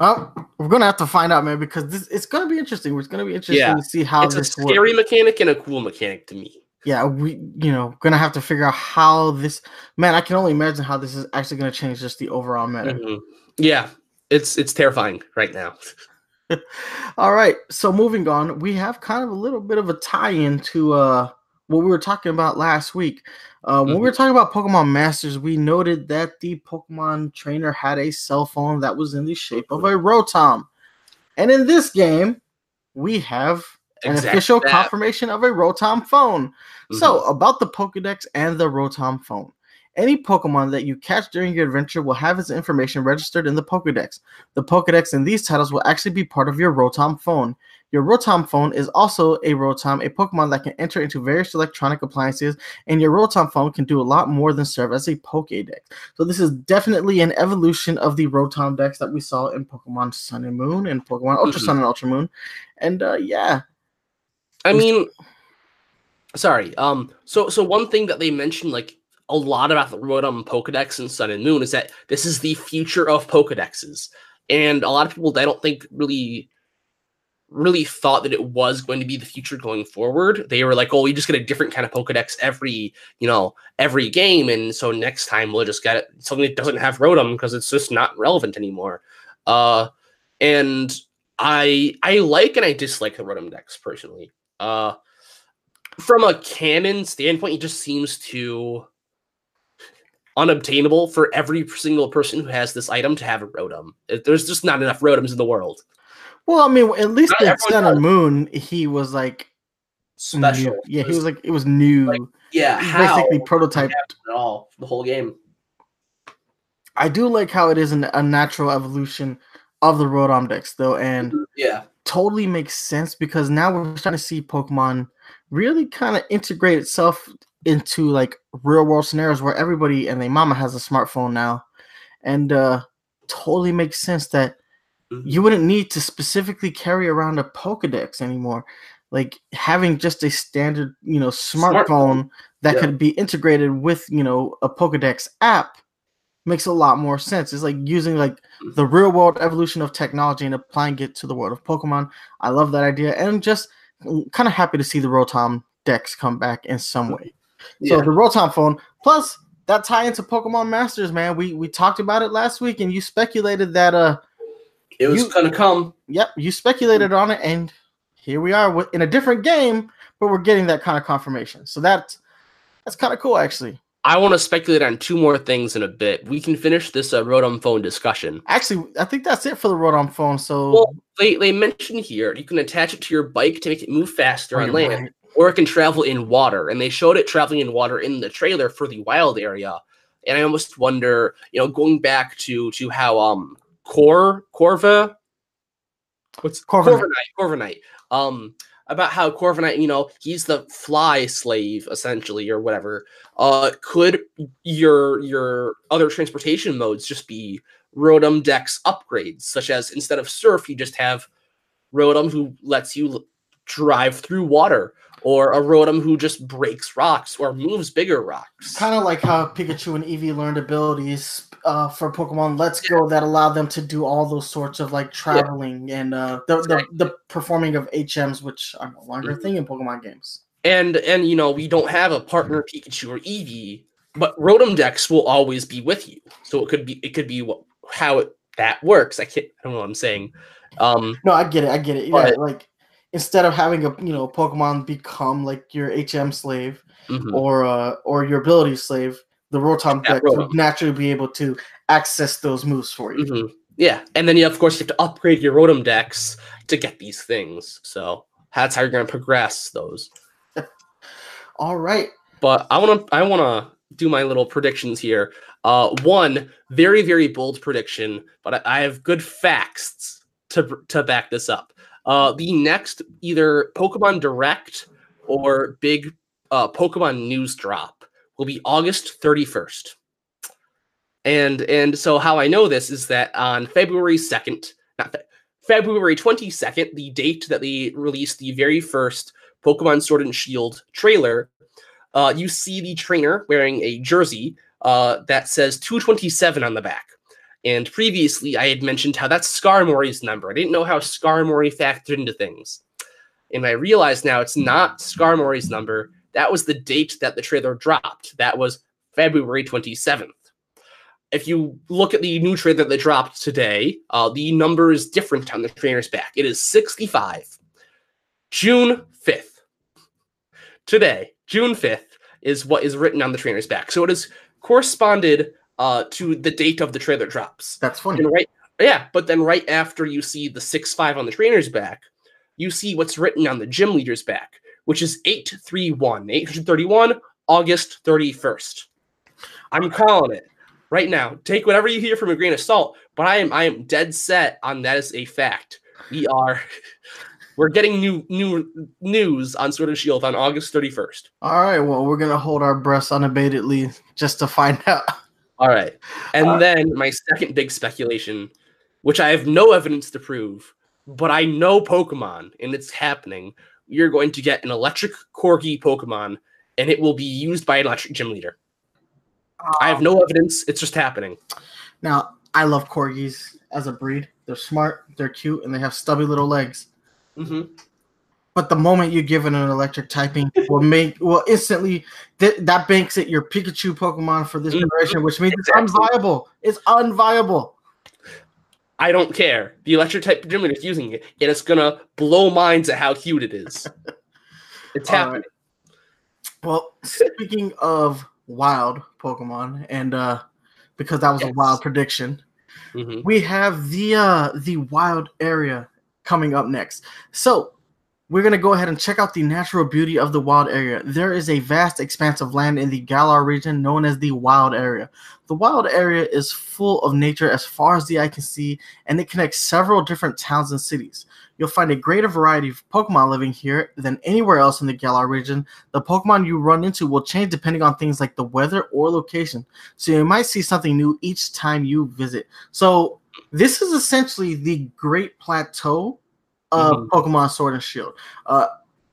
Speaker 1: Well, we're gonna have to find out, man, because this it's gonna be interesting. It's gonna be interesting
Speaker 2: Yeah.
Speaker 1: to see how
Speaker 2: it's a scary
Speaker 1: works.
Speaker 2: mechanic and a cool mechanic to me.
Speaker 1: Yeah, we you know gonna have to figure out how this. Man, I can only imagine how this is actually gonna change just the overall meta.
Speaker 2: Mhm. Yeah, it's it's terrifying right now.
Speaker 1: All right, so moving on, we have kind of a little bit of a tie-in to uh what we were talking about last week. Uh, when we were talking about Pokemon Masters, we noted that the Pokemon trainer had a cell phone that was in the shape of a Rotom, and in this game, we have an
Speaker 2: Exact-
Speaker 1: official
Speaker 2: that-
Speaker 1: confirmation of a Rotom phone. So, about the Pokedex and the Rotom phone. Any Pokemon that you catch during your adventure will have its information registered in the Pokedex. The Pokedex in these titles will actually be part of your Rotom phone. Your Rotom phone is also a Rotom, a Pokemon that can enter into various electronic appliances, and your Rotom phone can do a lot more than serve as a Pokedex. So this is definitely an evolution of the Rotom Dex that we saw in Pokemon Sun and Moon and Pokemon Ultra
Speaker 2: Mhm.
Speaker 1: Sun and Ultra Moon. And uh, yeah,
Speaker 2: I mean, sorry. Um. So so one thing that they mentioned like a lot about the Rotom Pokedex and Sun and Moon is that this is the future of Pokedexes, and a lot of people I don't think really really thought that it was going to be the future going forward. They were like, "Oh, we just get a different kind of Pokedex every you know every game, and so next time we'll just get something that doesn't have Rotom because it's just not relevant anymore." Uh, and I I like and I dislike the Rotom Dex personally. Uh, from a canon standpoint, it just seems too unobtainable for every single person who has this item to have a Rotom. There's just not enough Rotoms in the world.
Speaker 1: well, I mean, at least
Speaker 2: Not
Speaker 1: in Sun and Moon, he was like
Speaker 2: Special.
Speaker 1: new. Yeah, he was like it was new.
Speaker 2: Like, yeah,
Speaker 1: basically prototyped.
Speaker 2: at all the whole game.
Speaker 1: I do like how it is an, a natural evolution of the Rotom Dex, though, and mm-hmm,
Speaker 2: Yeah,
Speaker 1: totally makes sense because now we're starting to see Pokemon really kind of integrate itself into like real world scenarios where everybody and their mama has a smartphone now, and uh, totally makes sense that
Speaker 2: Mhm.
Speaker 1: you wouldn't need to specifically carry around a Pokedex anymore. Like having just a standard, you know, smartphone,
Speaker 2: Smartphone.
Speaker 1: that
Speaker 2: Yeah.
Speaker 1: could be integrated with, you know, a Pokedex app makes a lot more sense. It's like using like
Speaker 2: Mm.
Speaker 1: the real world evolution of technology and applying it to the world of Pokemon. I love that idea, and I'm just kind of happy to see the Rotom Dex come back in some way. So
Speaker 2: yeah.
Speaker 1: the Rotom phone, plus that tie into Pokemon Masters, man. We we talked about it last week, and you speculated that uh
Speaker 2: it was
Speaker 1: you-
Speaker 2: gonna come.
Speaker 1: Yep, you speculated on it, and here we are in a different game, but we're getting that kind of confirmation. So that's that's kind of cool, actually.
Speaker 2: I want to speculate on two more things in a bit. We can finish this uh, Rotom phone discussion.
Speaker 1: Actually, I think that's it for the Rotom phone. So
Speaker 2: Well, they they mention here you can attach it to your bike to make it move faster
Speaker 1: Right,
Speaker 2: on land,
Speaker 1: right.
Speaker 2: Or it can travel in water. And they showed it traveling in water in the trailer for the wild area. And I almost wonder, you know, going back to to how um Cor Corva, what's.
Speaker 1: Corviknight,
Speaker 2: Corviknight, um about how Corviknight, you know, he's the fly slave essentially or whatever. Uh, could your your other transportation modes just be Rotom Dex upgrades, such as instead of Surf, you just have Rotom who lets you drive through water, or a Rotom who just breaks rocks or moves bigger rocks.
Speaker 1: kind of like how Pikachu and Eevee learned abilities uh, for Pokemon Let's Go that allow them to do all those sorts of like traveling and uh, the, the
Speaker 2: Exactly.
Speaker 1: the performing of HMs, which are no longer a
Speaker 2: Mhm.
Speaker 1: thing in Pokemon games.
Speaker 2: and and you know we don't have a partner Pikachu or Eevee, but Rotom Dex will always be with you. So it could be it could be what, how it, that works. I can't. I don't know what I'm saying. Um,
Speaker 1: No, I get it. I get it. Yeah,
Speaker 2: But-
Speaker 1: like instead of having a you know Pokemon become like your HM slave
Speaker 2: mhm.
Speaker 1: or uh or your ability slave, the Rotom Dex would naturally be able to access those moves for you.
Speaker 2: Mhm. Yeah, and then you of course you have to upgrade your Rotom Dex to get these things. So that's how you're going to progress those.
Speaker 1: All right.
Speaker 2: But I want to I want to do my little predictions here. Uh, one very very bold prediction, but I, I have good facts to to back this up. Uh, the next either Pokemon Direct or big uh, Pokemon news drop will be August 31st. And and so how I know this is that on February 2nd, not Fe- February 22nd, the date that they released the very first Pokemon Sword and Shield trailer, uh, you see the trainer wearing a jersey uh, that says 227 on the back. And previously, I had mentioned how that's Skarmory's number. I didn't know how Skarmory factored into things. And I realize now it's not Skarmory's number. That was the date that the trailer dropped. That was February 27th. If you look at the new trailer that dropped today, uh, the number is different on the trainer's back. It is 65. June 5th. Today, June 5th, is what is written on the trainer's back. So it is corresponded uh, to the date of the trailer drops.
Speaker 1: That's funny.
Speaker 2: And right, yeah, but then right after you see the six five on the trainer's back, you see what's written on the gym leader's back, which is 831, 831, August 31st. I'm calling it right now. Take whatever you hear from a grain of salt, but I am I am dead set on that as a fact. We are we're getting new new news on Sword and Shield on August 31st.
Speaker 1: All right, well, we're gonna hold our breaths unabatedly just to find out.
Speaker 2: All right. And uh, then my second big speculation, which I have no evidence to prove, but I know Pokemon and it's happening. You're going to get an electric corgi Pokemon and it will be used by an electric gym leader. Um, I have no evidence. It's just happening.
Speaker 1: Now, I love corgis as a breed. They're smart, they're cute, and they have stubby little legs. Mm-hmm. But the moment you give it an electric typing will make will instantly th- that banks it your Pikachu Pokemon for this mm-hmm. generation, which means exactly. it's unviable. It's unviable.
Speaker 2: I don't care. The electric type gym is using it, and it's gonna blow minds at how cute it is. It's happening.
Speaker 1: Right. Well, speaking of wild Pokemon, and uh because that was yes. a wild prediction, mm-hmm. we have the uh the wild area coming up next. So we're going to go ahead and check out the natural beauty of the wild area. There is a vast expanse of land in the Galar region known as the wild area. The wild area is full of nature as far as the eye can see, and it connects several different towns and cities. You'll find a greater variety of Pokemon living here than anywhere else in the Galar region. The Pokemon you run into will change depending on things like the weather or location, so you might see something new each time you visit. So, this is essentially the Great Plateau of mm-hmm. Pokemon Sword and Shield. Uh,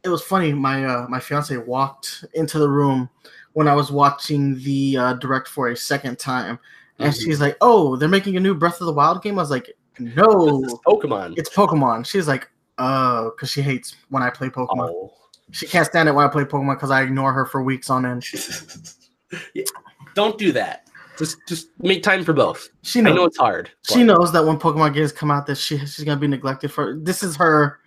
Speaker 1: it was funny. My uh, my fiance walked into the room when I was watching the uh, direct for a second time, and mm-hmm. she's like, "Oh, they're making a new Breath of the Wild game." I was like, "No,
Speaker 2: it's Pokemon.
Speaker 1: It's Pokemon." She's like, "Oh," because she hates when I play Pokemon. Oh. She can't stand it when I play Pokemon because I ignore her for weeks on end.
Speaker 2: yeah. Don't do that. Just just make time for both. She knows. I know it's hard.
Speaker 1: But. She knows that when Pokemon games come out, that she she's gonna be neglected for. This is her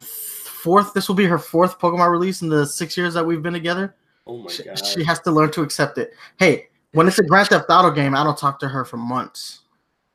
Speaker 1: fourth. This will be her fourth Pokemon release in the six years that we've been together.
Speaker 2: Oh my
Speaker 1: she,
Speaker 2: god!
Speaker 1: She has to learn to accept it. Hey, when it's a Grand Theft Auto game, I don't talk to her for months.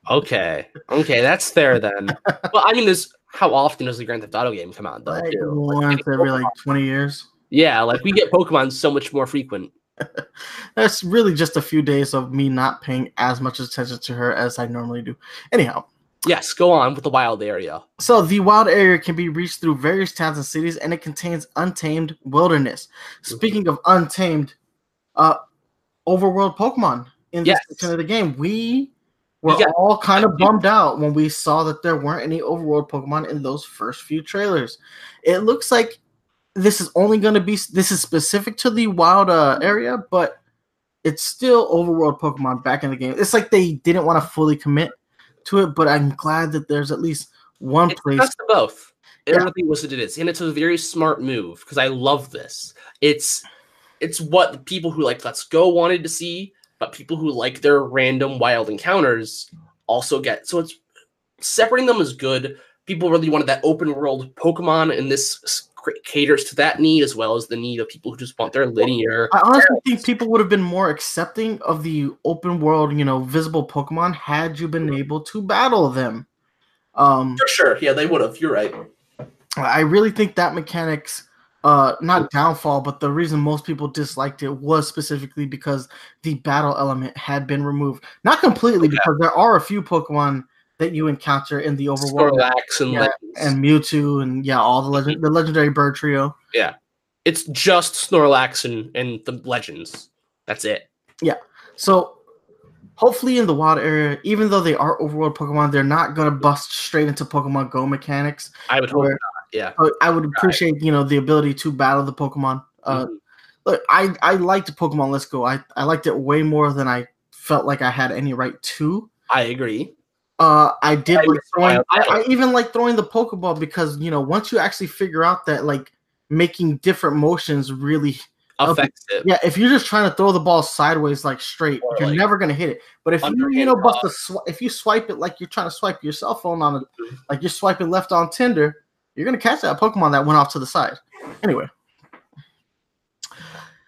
Speaker 2: Okay, okay, that's fair then. well, I mean, there's how often does the Grand Theft Auto game come out?
Speaker 1: Though, like once like, every like twenty years.
Speaker 2: Yeah, like we get Pokemon so much more frequent.
Speaker 1: That's really just a few days of me not paying as much attention to her as I normally do. Anyhow.
Speaker 2: Yes, go on with the wild area.
Speaker 1: So the wild area can be reached through various towns and cities, and it contains untamed wilderness. Mm-hmm. Speaking of untamed, uh, overworld Pokemon in this yes. section of the game, we were we all kind of bummed out when we saw that there weren't any overworld Pokemon in those first few trailers. It looks like this is only going to be this is specific to the wild uh, area, but it's still overworld Pokemon back in the game. It's like they didn't want to fully commit to it, but I'm glad that there's at least one
Speaker 2: it's
Speaker 1: place.
Speaker 2: both. It yeah. really was what it is, and it's a very smart move because I love this. It's it's what the people who like Let's Go wanted to see, but people who like their random wild encounters also get. So it's separating them is good. People really wanted that open world Pokemon, and this caters to that need as well as the need of people who just want their linear.
Speaker 1: I honestly think people would have been more accepting of the open world, you know, visible Pokemon had you been able to battle them. Um,
Speaker 2: For sure, yeah, they would have. You're right.
Speaker 1: I really think that mechanics uh not downfall but the reason most people disliked it was specifically because the battle element had been removed not completely yeah. because there are a few pokemon that you encounter in the overworld
Speaker 2: Snorlax and,
Speaker 1: yeah, and Mewtwo and yeah all the legend the legendary bird trio
Speaker 2: yeah it's just Snorlax and, and the legends that's it
Speaker 1: yeah so hopefully in the wild area even though they are overworld pokemon they're not going to bust straight into pokemon go mechanics
Speaker 2: i would hope not yeah.
Speaker 1: I would appreciate you know the ability to battle the Pokemon. Uh, mm-hmm. Look, I I liked Pokemon Let's Go. I I liked it way more than I felt like I had any right to.
Speaker 2: I agree.
Speaker 1: Uh, I did I like throwing. I, I even like throwing the Pokeball because you know once you actually figure out that like making different motions really
Speaker 2: affects it.
Speaker 1: Yeah, if you're just trying to throw the ball sideways like straight, or you're like never gonna hit it. But if you you know bust a sw- if you swipe it like you're trying to swipe your cell phone on it, mm-hmm. like you're swiping left on Tinder, you're gonna catch that Pokemon that went off to the side. Anyway.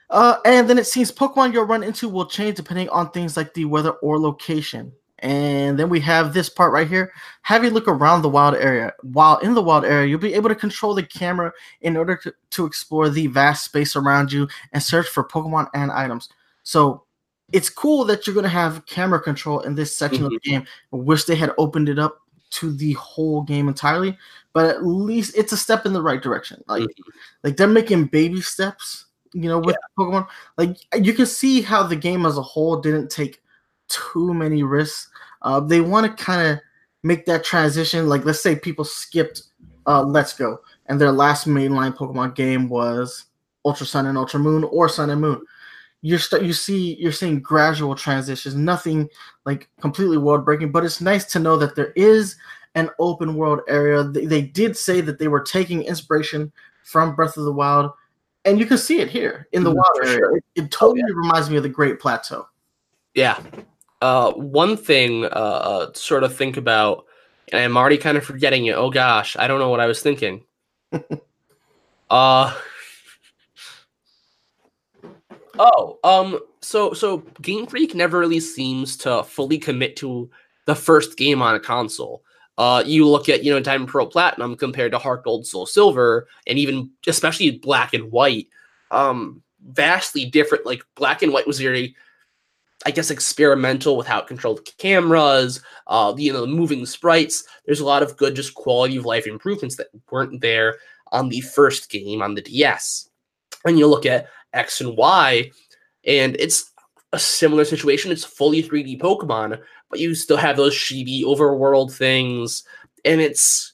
Speaker 1: Uh, and then it seems Pokemon you'll run into will change depending on things like the weather or location. And then we have this part right here. Have a look around the wild area. While in the wild area, you'll be able to control the camera in order to, to explore the vast space around you and search for Pokemon and items. So it's cool that you're going to have camera control in this section mm-hmm. of the game. I wish they had opened it up to the whole game entirely, but at least it's a step in the right direction. Like, mm-hmm. like they're making baby steps, you know, with yeah. Pokemon. Like you can see how the game as a whole didn't take too many risks. Uh, they want to kind of make that transition. Like, let's say people skipped uh, Let's Go, and their last mainline Pokemon game was Ultra Sun and Ultra Moon or Sun and Moon you're st- you see you're seeing gradual transitions, nothing like completely world breaking, but it's nice to know that there is an open world area. They, they, did say that they were taking inspiration from Breath of the Wild, and you can see it here in the mm, wild area. Sure. It, it, totally oh, yeah. reminds me of the Great Plateau.
Speaker 2: Yeah. Uh, one thing, uh, uh, sort of think about, and I'm already kind of forgetting it. Oh gosh, I don't know what I was thinking. uh Oh, um, so so Game Freak never really seems to fully commit to the first game on a console. Uh, you look at you know Diamond Pearl Platinum compared to Heart Gold Soul Silver, and even especially Black and White, um, vastly different. Like Black and White was very, I guess, experimental with how it controlled cameras, uh, you know, moving sprites. There's a lot of good just quality of life improvements that weren't there on the first game on the DS. And you look at X and Y, and it's a similar situation. It's fully 3D Pokemon, but you still have those chibi overworld things, and it's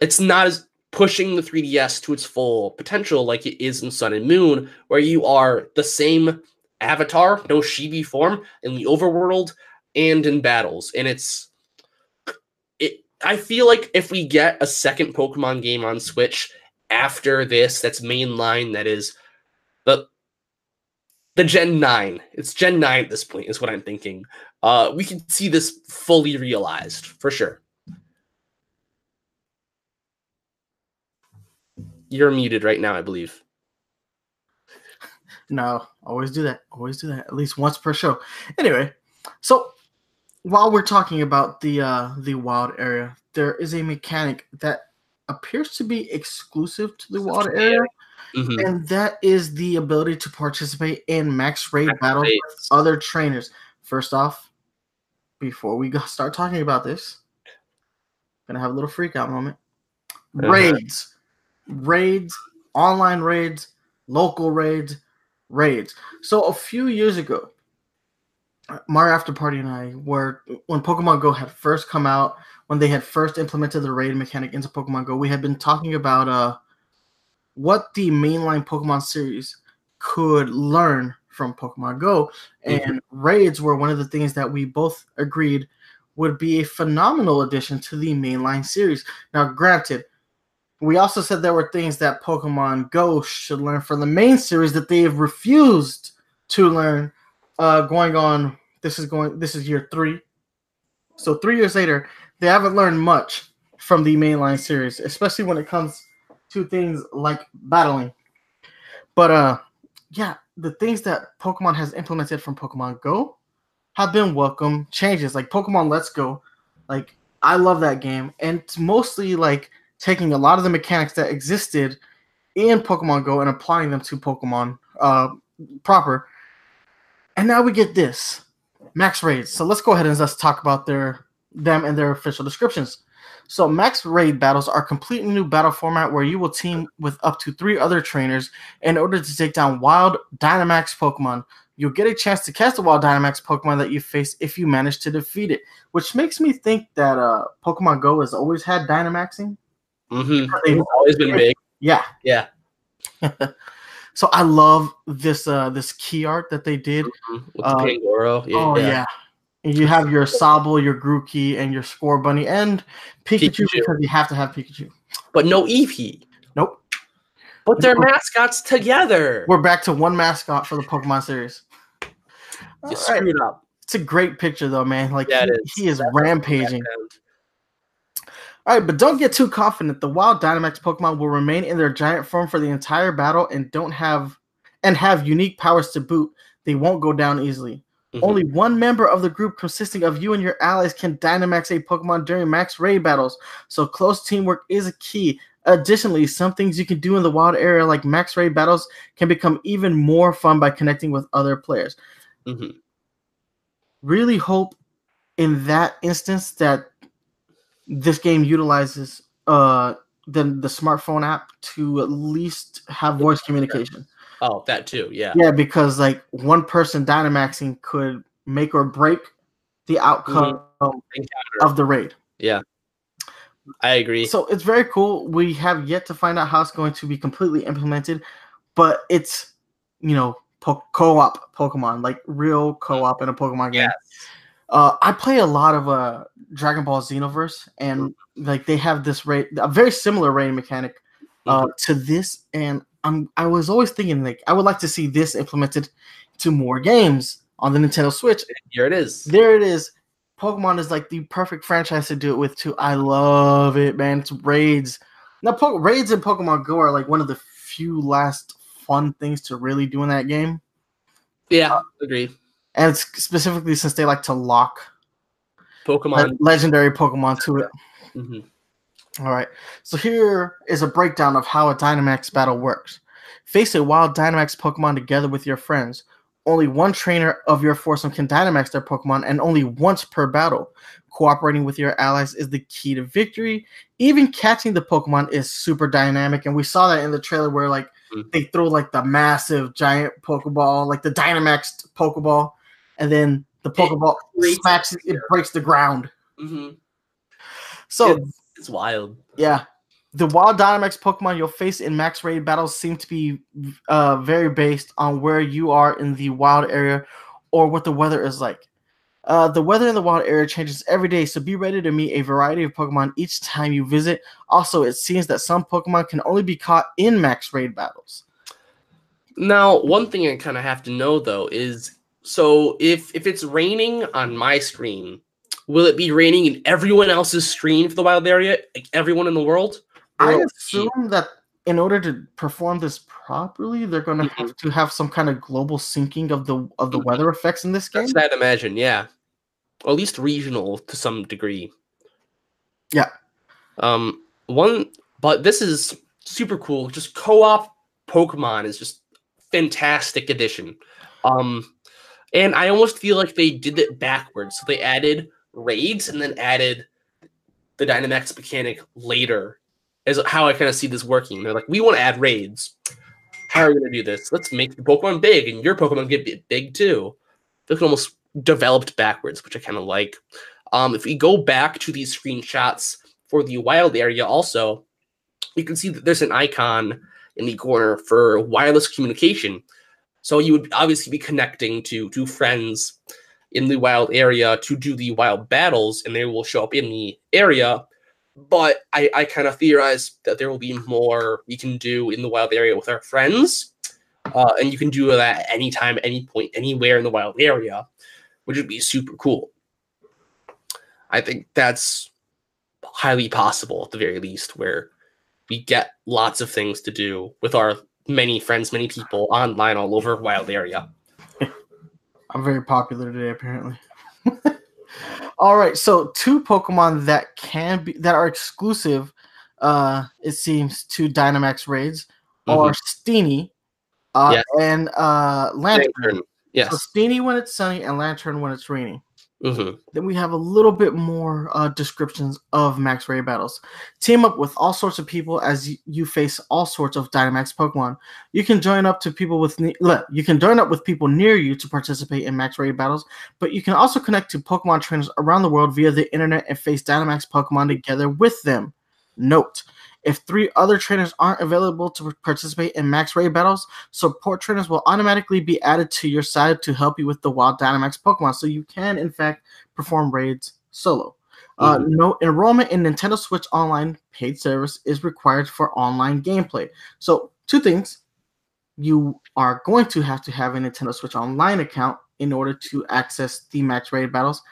Speaker 2: it's not as pushing the 3DS to its full potential like it is in Sun and Moon, where you are the same avatar, no chibi form, in the overworld and in battles. And it's it I feel like if we get a second Pokemon game on Switch after this that's mainline that is the the Gen 9. It's Gen 9 at this point, is what I'm thinking. Uh, we can see this fully realized for sure. You're muted right now, I believe.
Speaker 1: No, always do that. Always do that. At least once per show. Anyway, so while we're talking about the uh the wild area, there is a mechanic that appears to be exclusive to the wild area. Mm-hmm. And that is the ability to participate in max raid max battles raid. with other trainers. First off, before we go start talking about this, gonna have a little freak out moment. Uh-huh. Raids, raids, online raids, local raids, raids. So a few years ago, Mario After Party and I were when Pokemon Go had first come out, when they had first implemented the raid mechanic into Pokemon Go, we had been talking about uh what the mainline Pokemon series could learn from Pokemon Go. And mm-hmm. raids were one of the things that we both agreed would be a phenomenal addition to the mainline series. Now, granted, we also said there were things that Pokemon Go should learn from the main series that they have refused to learn. Uh, going on, this is going, this is year three. So three years later, they haven't learned much from the mainline series, especially when it comes to things like battling. But uh yeah, the things that Pokemon has implemented from Pokemon Go have been welcome changes. Like Pokemon Let's Go, like I love that game, and it's mostly like taking a lot of the mechanics that existed in Pokemon Go and applying them to Pokemon uh, proper. And now we get this max raids. So let's go ahead and let's talk about their them and their official descriptions. So max raid battles are a completely new battle format where you will team with up to three other trainers in order to take down wild Dynamax Pokemon. You'll get a chance to catch the wild Dynamax Pokemon that you face if you manage to defeat it, which makes me think that uh, Pokemon Go has always had Dynamaxing.
Speaker 2: Mm-hmm. It's always been big.
Speaker 1: Yeah,
Speaker 2: Yeah.
Speaker 1: so I love this uh this key art that they did.
Speaker 2: Mhm. With
Speaker 1: Uh,
Speaker 2: the Pangoro. Yeah,
Speaker 1: oh yeah. And you have your Sobble, your Grookey, and your Scorbunny, and Pikachu,
Speaker 2: Pikachu.
Speaker 1: because you have to have Pikachu.
Speaker 2: But no Eevee.
Speaker 1: Nope.
Speaker 2: But they're mascots together.
Speaker 1: We're back to one mascot for the Pokemon series.
Speaker 2: You
Speaker 1: All right.
Speaker 2: screwed up.
Speaker 1: It's a great picture though, man. Like
Speaker 2: Yeah,
Speaker 1: he,
Speaker 2: is.
Speaker 1: he is
Speaker 2: That's
Speaker 1: rampaging. All right, but don't get too confident. The wild Dynamax Pokemon will remain in their giant form for the entire battle and don't have and have unique powers to boot. They won't go down easily.
Speaker 2: Mhm.
Speaker 1: Only one member of the group consisting of you and your allies can Dynamax a Pokemon during max raid battles, so close teamwork is a key. Additionally, some things you can do in the wild area like max raid battles can become even more fun by connecting with other players.
Speaker 2: Mhm.
Speaker 1: Really hope in that instance that this game utilizes uh the the smartphone app to at least have voice communication.
Speaker 2: Oh, that too. Yeah.
Speaker 1: Yeah, because like one person Dynamaxing could make or break the outcome
Speaker 2: Encounter.
Speaker 1: of the raid.
Speaker 2: Yeah. I agree.
Speaker 1: So it's very cool. We have yet to find out how it's going to be completely implemented, but it's you know po- co-op Pokemon, like real co-op in a Pokemon game.
Speaker 2: Yes.
Speaker 1: Uh, I play a lot of uh Dragon Ball Xenoverse, and like they have this raid, a very similar raid mechanic uh, to this, and I'm I was always thinking like I would like to see this implemented to more games on the Nintendo Switch.
Speaker 2: Here it is.
Speaker 1: There it is. Pokemon is like the perfect franchise to do it with too. I love it, man. It's raids. Now, po- raids in Pokemon Go are like one of the few last fun things to really do in that game,
Speaker 2: Yeah. Agree.
Speaker 1: And it's specifically since they like to lock
Speaker 2: Pokemon.
Speaker 1: le- legendary Pokemon to it.
Speaker 2: Mhm.
Speaker 1: All right. So here is a breakdown of how a Dynamax battle works. Face a wild Dynamax Pokemon together with your friends. Only one trainer of your foursome can Dynamax their Pokemon, and only once per battle. Cooperating with your allies is the key to victory. Even catching the Pokemon is super dynamic, and we saw that in the trailer where like
Speaker 2: Mhm.
Speaker 1: they throw like the massive giant Pokeball, like the Dynamax Pokeball, and then the Pokeball
Speaker 2: breaks-
Speaker 1: smacks it breaks the ground.
Speaker 2: Mhm.
Speaker 1: So
Speaker 2: it's, it's wild.
Speaker 1: yeah. The wild Dynamax Pokemon you'll face in max raid battles seem to be uh, very based on where you are in the wild area or what the weather is like. Uh, the weather in the wild area changes every day, so be ready to meet a variety of Pokemon each time you visit. Also, it seems that some Pokemon can only be caught in max raid battles.
Speaker 2: Now, one thing I kind of have to know though is so if if it's raining on my screen, will it be raining in everyone else's screen for the wild area, like everyone in the world?
Speaker 1: I assume that in order to perform this properly, they're going to have to have some kind of global syncing of the of the
Speaker 2: Mhm.
Speaker 1: weather effects in this game.
Speaker 2: That's what I'd imagine, yeah. Or at least regional to some degree.
Speaker 1: Yeah.
Speaker 2: Um one but this is super cool. Just co-op Pokemon is just fantastic addition. Um and I almost feel like they did it backwards. So they added raids and then added the Dynamax mechanic later. Is how I kind of see this working. They're like, we want to add raids. How are we going to do this? Let's make the Pokemon big and your Pokemon get big too. They can almost developed backwards, which I kind of like. Um, if we go back to these screenshots for the wild area, also, you can see that there's an icon in the corner for wireless communication. So you would obviously be connecting to to friends in the wild area to do the wild battles, and they will show up in the area. But I, I kind of theorize that there will be more we can do in the wild area with our friends. Uh, and you can do that anytime, any point, anywhere in the wild area, which would be super cool. I think that's highly possible at the very least, where we get lots of things to do with our many friends, many people online all over wild area.
Speaker 1: I'm very popular today, apparently. All right, so two Pokemon that can be that are exclusive, uh, it seems, to Dynamax raids are Steenee uh,
Speaker 2: Yes.
Speaker 1: and uh, Lanturn.
Speaker 2: Lanturn.
Speaker 1: So
Speaker 2: Yes.
Speaker 1: Steenee when it's sunny and Lanturn when it's rainy.
Speaker 2: Hmm
Speaker 1: Then we have a little bit more uh, descriptions of max raid battles. Team up with all sorts of people as y- you face all sorts of Dynamax Pokemon. You can join up to people with ne- look, you can join up with people near you to participate in max raid battles, but you can also connect to Pokemon trainers around the world via the internet and face Dynamax Pokemon together with them. Note. If three other trainers aren't available to participate in max raid battles, support trainers will automatically be added to your side to help you with the wild Dynamax Pokemon. So you can, in fact, perform raids solo. Uh,
Speaker 2: Mhm.
Speaker 1: no enrollment in Nintendo Switch Online paid service is required for online gameplay. So two things: you are going to have to have a Nintendo Switch Online account in order to access the max raid battles,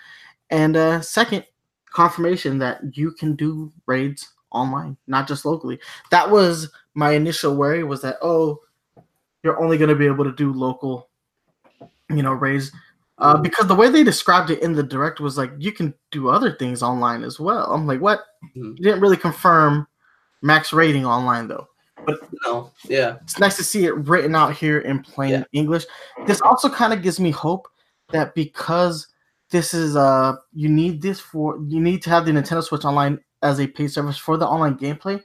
Speaker 1: and uh, second, confirmation that you can do raids online, not just locally. That was my initial worry: was that oh, you're only going to be able to do local, you know, raise Uh, because the way they described it in the direct was like you can do other things online as well. I'm like, what?
Speaker 2: Mhm.
Speaker 1: You didn't really confirm max rating online though.
Speaker 2: But no. Yeah.
Speaker 1: It's nice to see it written out here in plain
Speaker 2: Yeah.
Speaker 1: English. This also kind of gives me hope that because this is uh you need this for you need to have the Nintendo Switch Online as a paid service for the online gameplay,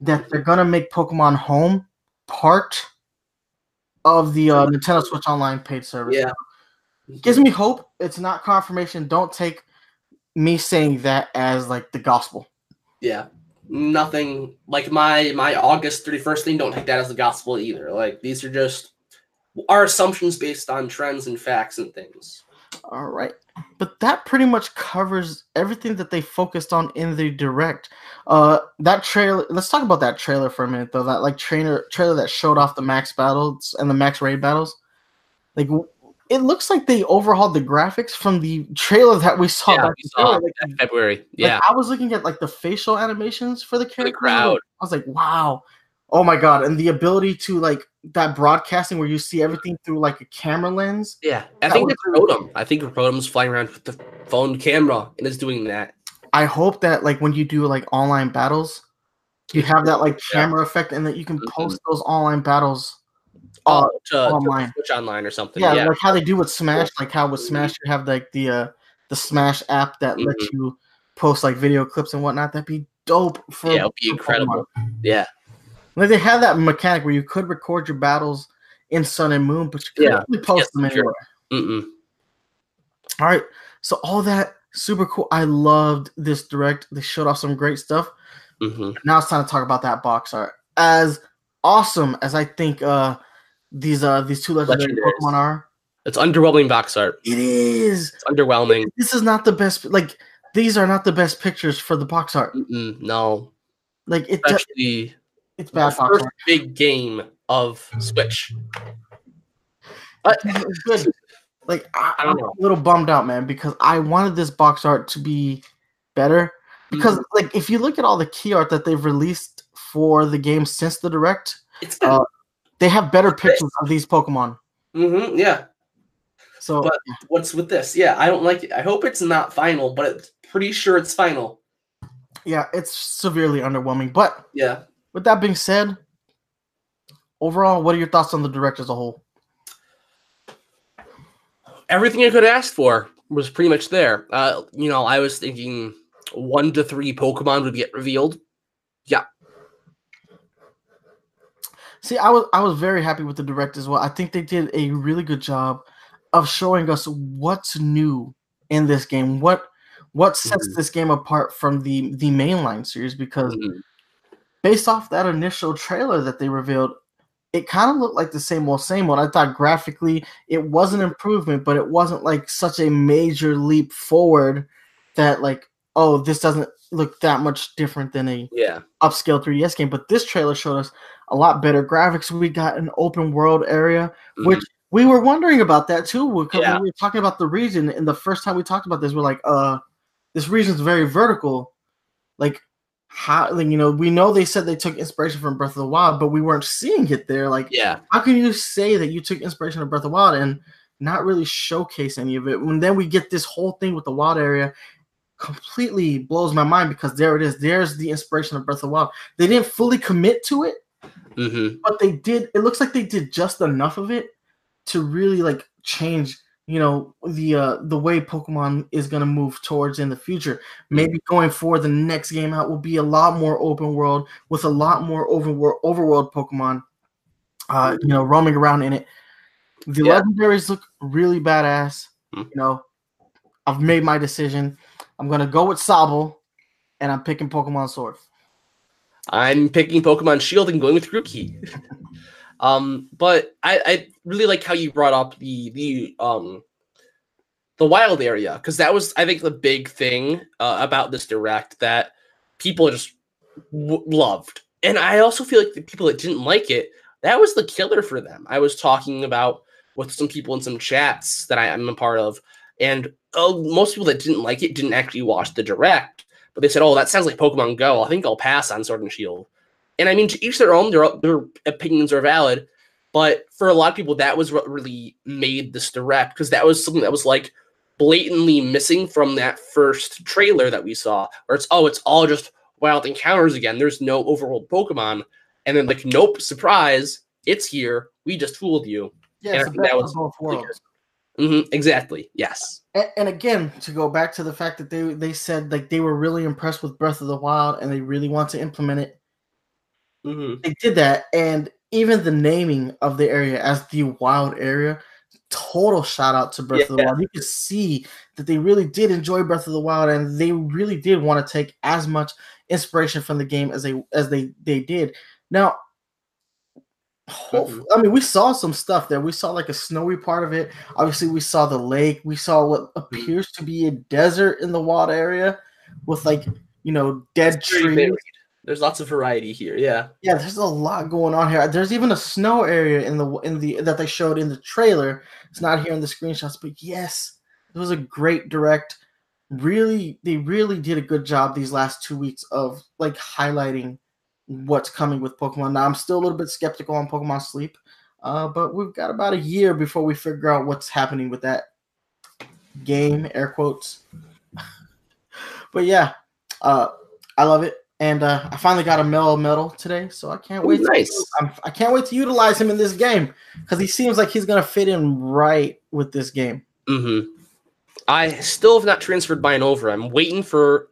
Speaker 1: that they're gonna make Pokemon Home part of the uh, Nintendo Switch Online paid service.
Speaker 2: Yeah.
Speaker 1: gives me hope. It's not confirmation. Don't take me saying that as like the gospel.
Speaker 2: Yeah. Nothing like my my August 31st thing, don't take that as the gospel either. Like these are just our assumptions based on trends and facts and things.
Speaker 1: All right. But that pretty much covers everything that they focused on in the direct. Uh that trailer let's talk about that trailer for a minute though. That like trainer trailer that showed off the max battles and the max raid battles. Like it looks like they overhauled the graphics from the trailer that we saw
Speaker 2: yeah,
Speaker 1: back
Speaker 2: we saw
Speaker 1: February. Like,
Speaker 2: February.
Speaker 1: Like,
Speaker 2: Yeah.
Speaker 1: I was looking at like the facial animations for the
Speaker 2: For the crowd.
Speaker 1: I was like, wow. Oh my god. And the ability to like that broadcasting where you see everything through like a camera lens.
Speaker 2: Yeah. I
Speaker 1: That
Speaker 2: think it's Rotom. I think Rotom's flying around with the phone camera and is doing that.
Speaker 1: I hope that like when you do like online battles, you have that like
Speaker 2: Yeah.
Speaker 1: camera effect and that you can post those online battles uh,
Speaker 2: Oh, to, to
Speaker 1: online.
Speaker 2: Switch online or something.
Speaker 1: yeah,
Speaker 2: Yeah.
Speaker 1: like how they do with Smash, like how with Smash you have like the uh the Smash app that lets
Speaker 2: Mm-hmm.
Speaker 1: you post like video clips and whatnot. That'd be dope for
Speaker 2: Yeah, it'd be incredible.
Speaker 1: Pokemon.
Speaker 2: Yeah.
Speaker 1: Like they had that mechanic where you could record your battles in Sun and Moon, but you couldn't
Speaker 2: Yeah.
Speaker 1: really post
Speaker 2: Yes,
Speaker 1: them
Speaker 2: sure.
Speaker 1: anywhere.
Speaker 2: Mm-mm.
Speaker 1: All right, so all that super cool. I loved this direct. They showed off some great stuff.
Speaker 2: hmm
Speaker 1: now it's time to talk about that box art. As awesome as I think uh these uh these two legendary
Speaker 2: Legendaries.
Speaker 1: Pokemon are,
Speaker 2: It's underwhelming box art.
Speaker 1: it is.
Speaker 2: It's underwhelming.
Speaker 1: This is not the best. Like these are not the best pictures for the box art.
Speaker 2: Mm-mm, no.
Speaker 1: Like it,
Speaker 2: Especially
Speaker 1: it's bad
Speaker 2: first big game of Switch.
Speaker 1: It's good. Like I,
Speaker 2: I know.
Speaker 1: a little bummed out, man, because I wanted this box art to be better. Because
Speaker 2: Mm-hmm.
Speaker 1: like if you look at all the key art that they've released for the game since the direct,
Speaker 2: It's
Speaker 1: uh, they have better pictures of these Pokemon.
Speaker 2: Mm-hmm, yeah.
Speaker 1: So
Speaker 2: But- What's with this? Yeah, I don't like it. I hope it's not final, but it's pretty sure it's final.
Speaker 1: yeah, it's severely underwhelming. But
Speaker 2: Yeah.
Speaker 1: With that being said, overall, what are your thoughts on the direct as a whole?
Speaker 2: Everything I could ask for was pretty much there. Uh, you know, I was thinking one to three Pokemon would get revealed. Yeah.
Speaker 1: See, I was I was very happy with the direct as well. I think they did a really good job of showing us what's new in this game. What what sets
Speaker 2: Mhm.
Speaker 1: this game apart from the the mainline series because
Speaker 2: Mhm.
Speaker 1: Based off that initial trailer that they revealed, it kind of looked like the same old same old. I thought graphically it was an improvement, but it wasn't like such a major leap forward that like, oh, this doesn't look that much different than a
Speaker 2: Yeah.
Speaker 1: upscale 3DS game. But this trailer showed us a lot better graphics. We got an open world area,
Speaker 2: Mhm.
Speaker 1: which we were wondering about that too. Because
Speaker 2: Yeah.
Speaker 1: we were talking about the region, and the first time we talked about this, we're like, uh, this region's very vertical. Like, how, like, you know, we know they said they took inspiration from Breath of the Wild, but we weren't seeing it there. Like,
Speaker 2: yeah.
Speaker 1: how can you say that you took inspiration from Breath of the Wild and not really showcase any of it? When then we get this whole thing with the wild area, completely blows my mind because there it is. There's the inspiration of Breath of the Wild. They didn't fully commit to it,
Speaker 2: Mm-hmm.
Speaker 1: But they did. It looks like they did just enough of it to really like change. You know the uh, the way Pokemon is gonna move towards in the future. Maybe going forward, the next game out will be a lot more open world with a lot more overworld overworld Pokemon. Uh, you know, roaming around in it. The
Speaker 2: Yeah.
Speaker 1: legendaries look really badass.
Speaker 2: Mhm.
Speaker 1: You know, I've made my decision. I'm gonna go with Sobble, and I'm picking Pokemon Sword.
Speaker 2: I'm picking Pokemon Shield and going with Grookey. um, but I, I really like how you brought up the the um the wild area because that was I think the big thing uh, about this direct that people just w- loved, and I also feel like the people that didn't like it that was the killer for them. I was talking about with some people in some chats that I am a part of, and uh, most people that didn't like it didn't actually watch the direct but they said, "Oh, that sounds like Pokemon Go. I think I'll pass on Sword and Shield." And I mean, to each their own. Their their opinions are valid, but for a lot of people, that was what really made this direct because that was something that was like blatantly missing from that first trailer that we saw, where it's oh, it's all just wild encounters again. There's no overworld Pokemon, and then like, nope, surprise, it's here. We just fooled you.
Speaker 1: Yeah, it's the
Speaker 2: think
Speaker 1: best
Speaker 2: that was
Speaker 1: both worlds.
Speaker 2: hmm exactly. Yes.
Speaker 1: And, and again, to go back to the fact that they they said like they were really impressed with Breath of the Wild and they really want to implement it.
Speaker 2: Hmm
Speaker 1: They did that, and even the naming of the area as the Wild area, total shout out to Breath of the Wild. You could see that they really did enjoy Breath of the Wild, and they really did want to take as much inspiration from the game as they as they they did. Now, hope- I mean, we saw some stuff there. We saw like a snowy part of it. Obviously, we saw the lake. We saw what appears to be a desert in the wild area with like you know dead trees.
Speaker 2: varied. There's lots of variety here. Yeah.
Speaker 1: Yeah, there's a lot going on here. There's even a snow area in the in the that they showed in the trailer. It's not here in the screenshots, but yes, it was a great direct. Really, they really did a good job these last two weeks of like highlighting what's coming with Pokemon. Now I'm still a little bit skeptical on Pokemon Sleep, uh, but we've got about a year before we figure out what's happening with that game. Air quotes. but yeah, uh, I love it, and uh, I finally got a Melmetal today, so I can't wait. to-
Speaker 2: nice.
Speaker 1: I'm, I can't wait to utilize him in this game because he seems like he's gonna fit in right with this game.
Speaker 2: hmm I still have not transferred mine over. I'm waiting for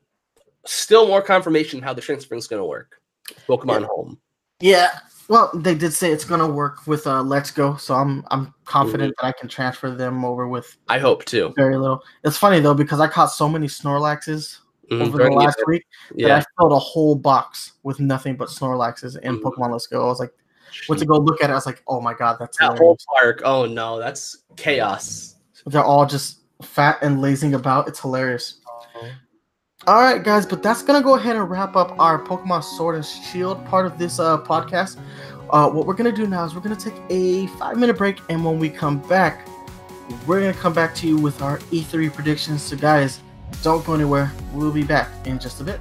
Speaker 2: still more confirmation how the transferring is going to work. Pokemon
Speaker 1: Yeah.
Speaker 2: Home.
Speaker 1: Yeah, well, they did say it's gonna work with uh, Let's Go, so I'm I'm confident that I can transfer them over with
Speaker 2: I hope to.
Speaker 1: very little. It's funny though because I caught so many Snorlaxes
Speaker 2: Mhm,
Speaker 1: over the last week
Speaker 2: Yeah.
Speaker 1: I filled a whole box with nothing but Snorlaxes in
Speaker 2: Mhm.
Speaker 1: Pokemon Let's Go. I was like, went to go look at it. I was like, oh my god, that's
Speaker 2: That whole park. Oh no, that's chaos.
Speaker 1: They're all just fat and lazing about. It's hilarious. All right, guys, but that's gonna go ahead and wrap up our Pokemon Sword and Shield part of this uh, podcast. Uh, what we're gonna do now is we're gonna take a five minute break, and when we come back, we're gonna come back to you with our E3 predictions. So, guys, don't go anywhere. We'll be back in just a bit.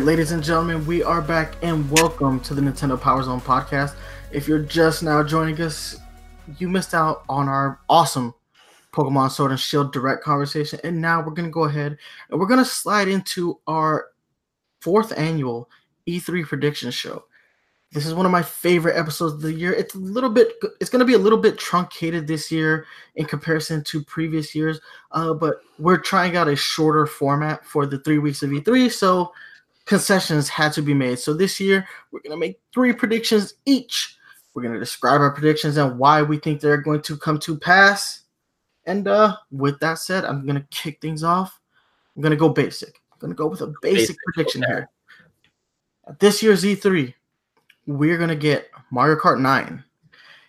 Speaker 1: Right, ladies and gentlemen, we are back and welcome to the Nintendo Power Zone podcast. If you're just now joining us, you missed out on our awesome Pokemon Sword and Shield direct conversation. And now we're going to go ahead and we're going to slide into our fourth annual E3 prediction show. This is one of my favorite episodes of the year. It's a little bit, it's going to be a little bit truncated this year in comparison to previous years, uh, but we're trying out a shorter format for the three weeks of E3. So concessions had to be made. So this year, we're going to make three predictions each. We're going to describe our predictions and why we think they're going to come to pass. And uh, with that said, I'm going to kick things off. I'm going to go basic. I'm gonna go with a basic, basic prediction okay. here. At this year's E3, we're gonna get Mario Kart 9.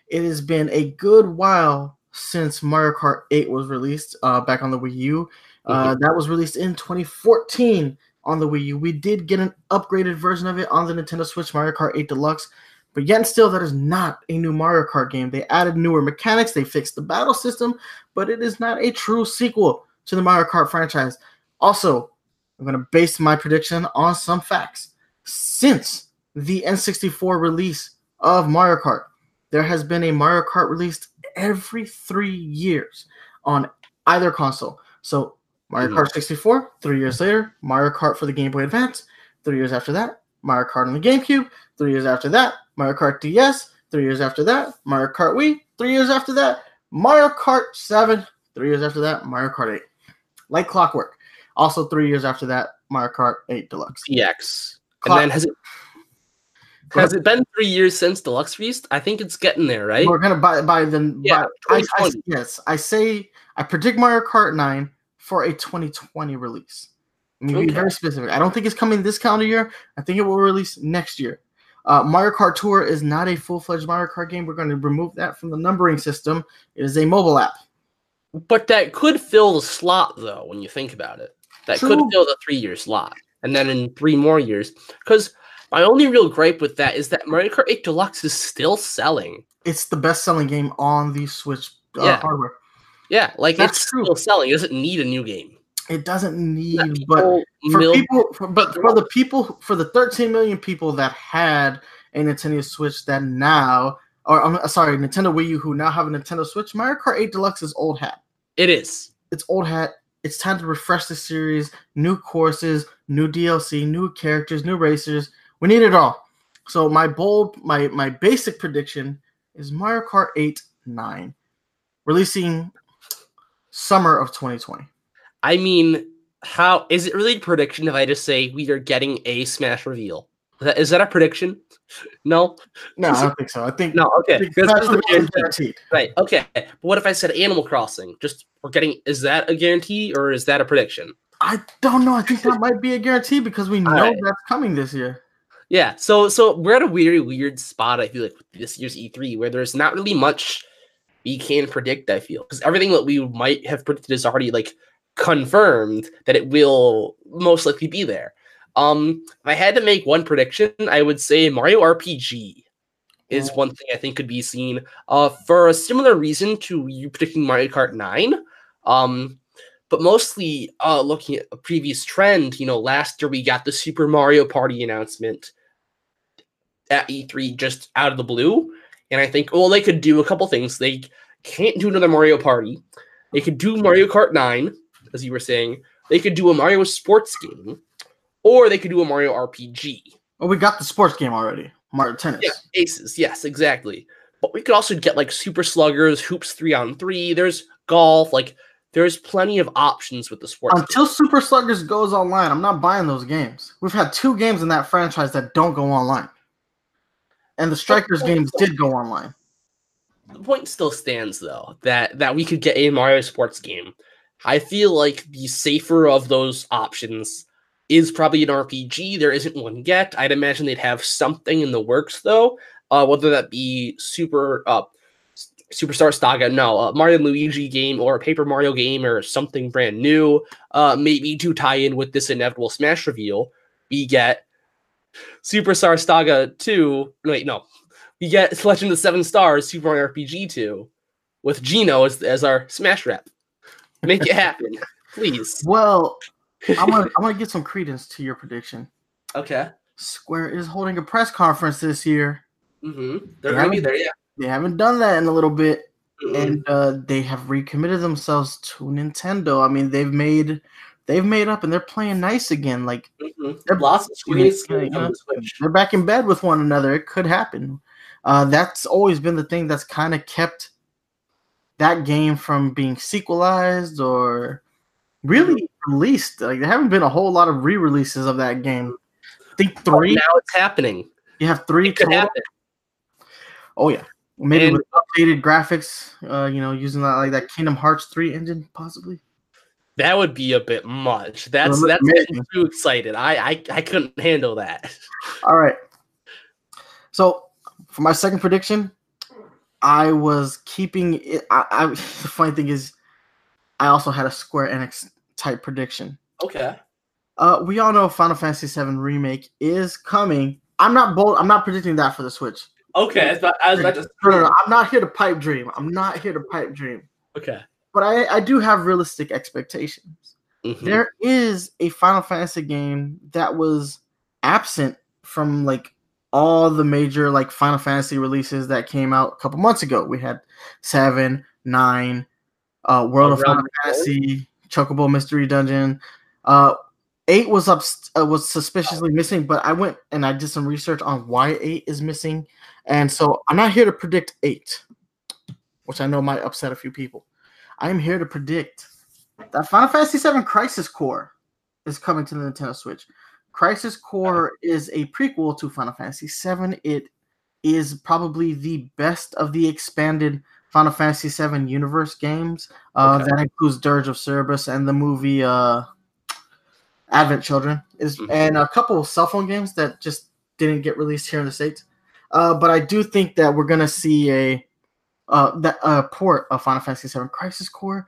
Speaker 1: It has been a good while since Mario Kart 8 was released uh, back on the Wii U. Uh, mm-hmm. That was released in 2014 on the Wii U. We did get an upgraded version of it on the Nintendo Switch, Mario Kart 8 Deluxe. But yet and still, that is not a new Mario Kart game. They added newer mechanics, they fixed the battle system, but it is not a true sequel to the Mario Kart franchise. Also, I'm going to base my prediction on some facts. Since the N64 release of Mario Kart, there has been a Mario Kart released every three years on either console. So Mario mm-hmm. Kart 64, three years later, Mario Kart for the Game Boy Advance, three years after that, Mario Kart on the GameCube, three years after that, Mario Kart DS, three years after that, Mario Kart Wii, three years after that, Mario Kart 7, three years after that, Mario Kart 8. Like clockwork. Also, three years after that, Mario Kart 8 Deluxe.
Speaker 2: EX. Clock- and then has it has it been three years since Deluxe Feast? I think it's getting there, right?
Speaker 1: We're gonna buy by the yeah, by, I, I, yes. I say I predict Mario Kart 9 for a 2020 release. I mean, okay. be very specific. I don't think it's coming this calendar year. I think it will release next year. Uh, Mario Kart Tour is not a full fledged Mario Kart game. We're going to remove that from the numbering system. It is a mobile app.
Speaker 2: But that could fill the slot, though, when you think about it. That True. could fill the three year slot. And then in three more years. Because my only real gripe with that is that Mario Kart 8 Deluxe is still selling.
Speaker 1: It's the best selling game on the Switch uh, yeah. hardware.
Speaker 2: Yeah, like That's it's true. still selling. It doesn't need a new game.
Speaker 1: It doesn't need, but for mil- people, for, but for the people, for the 13 million people that had a Nintendo Switch that now, or I'm uh, sorry, Nintendo Wii U who now have a Nintendo Switch, Mario Kart 8 Deluxe is old hat.
Speaker 2: It is.
Speaker 1: It's old hat. It's time to refresh the series. New courses, new DLC, new characters, new racers. We need it all. So my bold, my my basic prediction is Mario Kart 8 9, releasing summer of 2020.
Speaker 2: I mean, how is it really a prediction if I just say we are getting a Smash reveal? Is that, is that a prediction? No,
Speaker 1: no, I don't think so. I think
Speaker 2: no. Okay, that's the guaranteed. Right. Okay. But what if I said Animal Crossing? Just we're getting. Is that a guarantee or is that a prediction?
Speaker 1: I don't know. I think that might be a guarantee because we know right. that's coming this year.
Speaker 2: Yeah, so so we're at a weird weird spot. I feel like this year's E3 where there's not really much we can predict. I feel because everything that we might have predicted is already like confirmed that it will most likely be there. Um, if I had to make one prediction, I would say Mario RPG is one thing I think could be seen. Uh, for a similar reason to you predicting Mario Kart Nine. Um, but mostly uh, looking at a previous trend. You know, last year we got the Super Mario Party announcement at E3 just out of the blue. And I think, well, they could do a couple things. They can't do another Mario Party. They could do Mario Kart 9, as you were saying. They could do a Mario sports game, or they could do a Mario RPG.
Speaker 1: Well, oh, we got the sports game already. Mario Tennis.
Speaker 2: Yeah, Aces. Yes, exactly. But we could also get like Super Sluggers, Hoops 3 on 3. There's golf. Like, there's plenty of options with the sports.
Speaker 1: Until game. Super Sluggers goes online, I'm not buying those games. We've had two games in that franchise that don't go online and the strikers games did go online.
Speaker 2: The point still stands though that that we could get a Mario Sports game. I feel like the safer of those options is probably an RPG. There isn't one yet. I'd imagine they'd have something in the works though, uh, whether that be Super uh, Superstar Saga, no, Mario Luigi game or a Paper Mario game or something brand new. Uh, maybe to tie in with this inevitable Smash reveal, we get Superstar Saga 2. Wait, no. We get Legend of Seven Stars Super Mario RPG 2 with Gino as, as our Smash rep. Make it happen, please.
Speaker 1: Well, I'm gonna I'm gonna get some credence to your prediction.
Speaker 2: Okay.
Speaker 1: Square is holding a press conference this year.
Speaker 2: Mm-hmm. They're they gonna be there, yeah.
Speaker 1: They haven't done that in a little bit, mm-hmm. and uh, they have recommitted themselves to Nintendo. I mean, they've made they've made up and they're playing nice again. Like
Speaker 2: mm-hmm. they're screens.
Speaker 1: they're back in bed with one another. It could happen. Uh, that's always been the thing that's kind of kept that game from being sequelized or really mm-hmm. released. Like there haven't been a whole lot of re-releases of that game. I think three.
Speaker 2: Now it's happening.
Speaker 1: You have three. Could happen. Oh yeah, maybe and, with updated graphics. Uh, you know, using that like that Kingdom Hearts three engine, possibly.
Speaker 2: That would be a bit much. That's that's too excited. I, I I couldn't handle that.
Speaker 1: All right. So for my second prediction, I was keeping it. I, I the funny thing is, I also had a Square Enix type prediction.
Speaker 2: Okay.
Speaker 1: Uh, we all know Final Fantasy VII remake is coming. I'm not bold. I'm not predicting that for the Switch.
Speaker 2: Okay. I was about, I was about to.
Speaker 1: No, no, no, I'm not here to pipe dream. I'm not here to pipe dream.
Speaker 2: Okay.
Speaker 1: But I, I do have realistic expectations.
Speaker 2: Mhm.
Speaker 1: There is a Final Fantasy game that was absent from like all the major like Final Fantasy releases that came out a couple months ago. We had seven, nine, uh, World of Final Fantasy, Chocobo Mystery Dungeon. Uh, eight was up uh, was suspiciously missing, but I went and I did some research on why eight is missing, and so I'm not here to predict eight, which I know might upset a few people. I am here to predict that Final Fantasy VII Crisis Core is coming to the Nintendo Switch. Crisis Core is a prequel to Final Fantasy VII. It is probably the best of the expanded Final Fantasy VII universe games. Uh,
Speaker 2: Okay.
Speaker 1: That includes Dirge of Cerberus and the movie uh, Advent Children, is
Speaker 2: Mhm.
Speaker 1: and a couple of cell phone games that just didn't get released here in the states. Uh, but I do think that we're gonna see a uh, that uh, port of Final Fantasy VII Crisis Core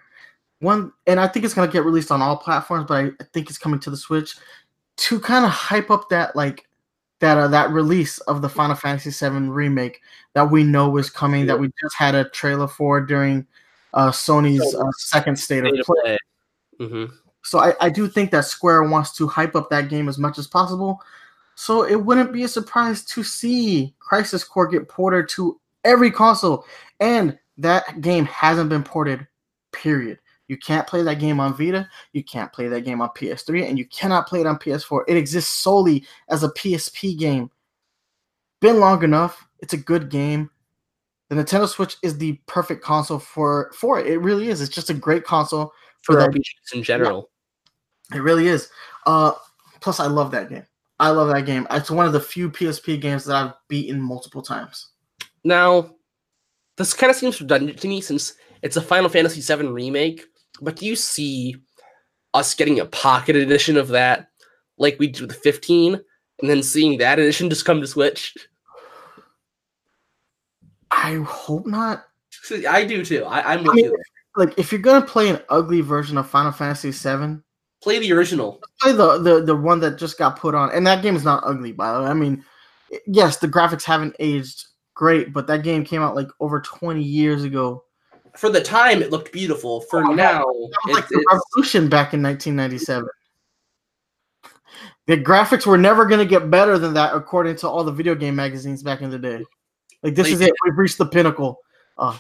Speaker 1: one, and I think it's gonna get released on all platforms, but I, I think it's coming to the Switch to kind of hype up that like that uh, that release of the Final Fantasy VII remake that we know is coming. That we just had a trailer for during uh, Sony's uh, second state of
Speaker 2: State of
Speaker 1: play.
Speaker 2: play. Mhm.
Speaker 1: So I, I do think that Square wants to hype up that game as much as possible. So it wouldn't be a surprise to see Crisis Core get ported to every console. And that game hasn't been ported, period. You can't play that game on Vita, you can't play that game on PS3, and you cannot play it on PS4. It exists solely as a PSP game. Been long enough. It's a good game. The Nintendo Switch is the perfect console for for it. It really is. It's just a great console
Speaker 2: For
Speaker 1: for that
Speaker 2: RPGs in general.
Speaker 1: it really is. Uh, plus, I love that game. I love that game. It's one of the few PSP games that I've beaten multiple times.
Speaker 2: Now, this kind of seems redundant to me since it's a Final Fantasy VII remake. But do you see us getting a pocket edition of that, like we do the 15, and then seeing that edition just come to Switch?
Speaker 1: I hope not.
Speaker 2: I do too. I, I'm with
Speaker 1: I mean,
Speaker 2: you.
Speaker 1: Like, if you're gonna play an ugly version of Final Fantasy VII,
Speaker 2: Play the original.
Speaker 1: play the, the the one that just got put on. And that game is not ugly, by the way. I mean, yes, the graphics haven't aged great, but that game came out like over 20 years ago.
Speaker 2: For the time, it looked beautiful. For
Speaker 1: Oh,
Speaker 2: now,
Speaker 1: was
Speaker 2: it's,
Speaker 1: like the revolution back in 1997. The graphics were never going to get better than that, according to all the video game magazines back in the day. Like this
Speaker 2: Like-
Speaker 1: is it. We've reached the pinnacle. Oh,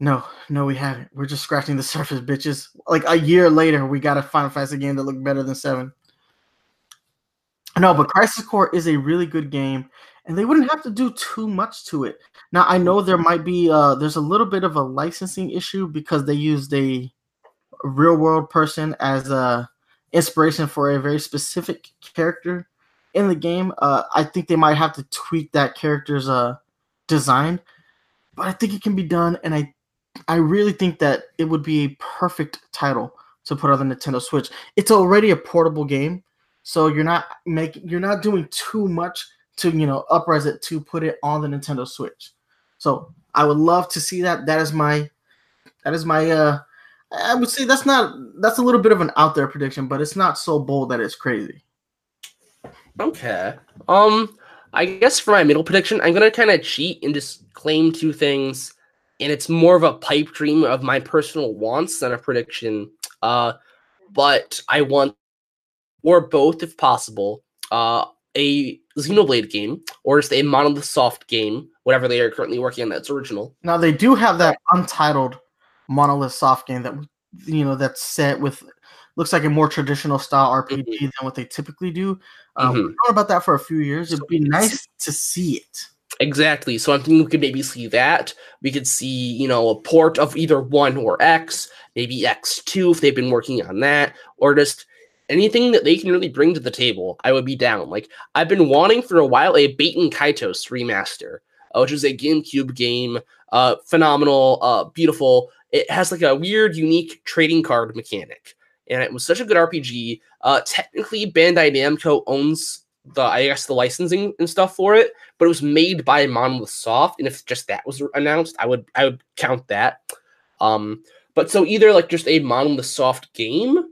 Speaker 1: no, no, we haven't. We're just scratching the surface, bitches. Like a year later, we got a Final Fantasy game that looked better than seven. No, but Crisis Core is a really good game, and they wouldn't have to do too much to it. Now I know there might be uh there's a little bit of a licensing issue because they used a real world person as a inspiration for a very specific character in the game. Uh I think they might have to tweak that character's uh design, but I think it can be done and I I really think that it would be a perfect title to put on the Nintendo Switch. It's already a portable game, so you're not making you're not doing too much to you know upres it to put it on the Nintendo Switch. So I would love to see that. That is my that is my uh I would say that's not that's a little bit of an out there prediction, but it's not so bold that it's crazy.
Speaker 2: Okay. Um, I guess for my middle prediction, I'm gonna kind of cheat and just claim two things, and it's more of a pipe dream of my personal wants than a prediction. Uh, but I want, or both if possible, uh, a Xenoblade game or just a Monolith Soft game, whatever they are currently working on that's original.
Speaker 1: Now they do have that untitled monolith soft game that you know that's set with looks like a more traditional style RPG than what they typically do. Um, We've
Speaker 2: Mhm.
Speaker 1: known about that for a few years. It'd be nice to see it.
Speaker 2: Exactly. So I'm thinking we could maybe see that. We could see, you know, a port of either one or X, maybe X2 if they've been working on that, or just anything that they can really bring to the table. I would be down. Like I've been wanting for a while a Baten Kaitos remaster uh, which is a GameCube game. Uh, phenomenal, uh, beautiful. It has like a weird, unique trading card mechanic, and it was such a good RPG. Uh, technically, Bandai Namco owns the, I guess, the licensing and stuff for it, but it was made by Monolith Soft, and if just that was announced, I would, I would count that. Um, but so either like just a Monolith Soft game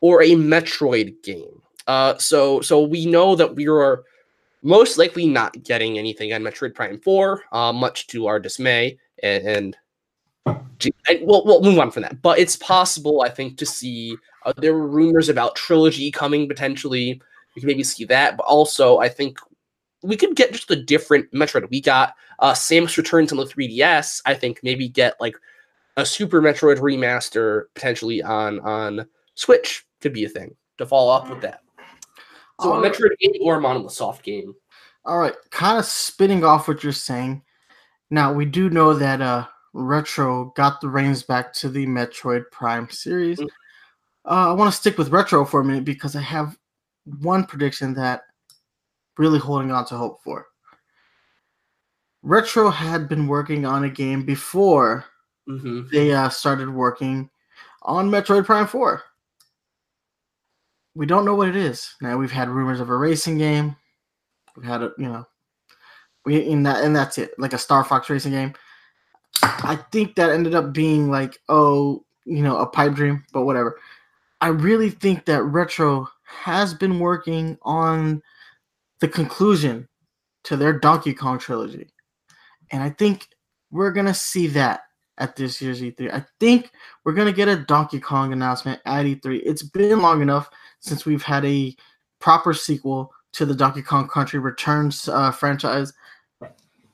Speaker 2: or a Metroid game. Uh, so so we know that we are most likely not getting anything on Metroid Prime 4, uh, much to our dismay. And, and, and we'll, we'll move on from that. But it's possible, I think, to see. Uh, there were rumors about trilogy coming potentially. We can maybe see that. But also, I think we could get just a different Metroid. We got uh, Samus Returns on the 3DS. I think maybe get like a Super Metroid remaster potentially on on Switch could be a thing to follow up with that. So All a Metroid right. game or a Monolith Soft game.
Speaker 1: All right, kind of spinning off what you're saying. Now we do know that uh Retro got the reins back to the Metroid Prime series. Mm-hmm. Uh, I want to stick with Retro for a minute because I have one prediction that really holding on to hope for. Retro had been working on a game before mm-hmm. they uh, started working on Metroid Prime 4 we don't know what it is. Now we've had rumors of a racing game. We've had a you know, we in that and that's it, like a Star Fox racing game. I think that ended up being like oh you know a pipe dream, but whatever. I really think that Retro has been working on the conclusion to their Donkey Kong trilogy, and I think we're gonna see that at this year's E3. I think we're gonna get a Donkey Kong announcement at E3. It's been long enough since we've had a proper sequel to the Donkey Kong Country Returns uh, franchise.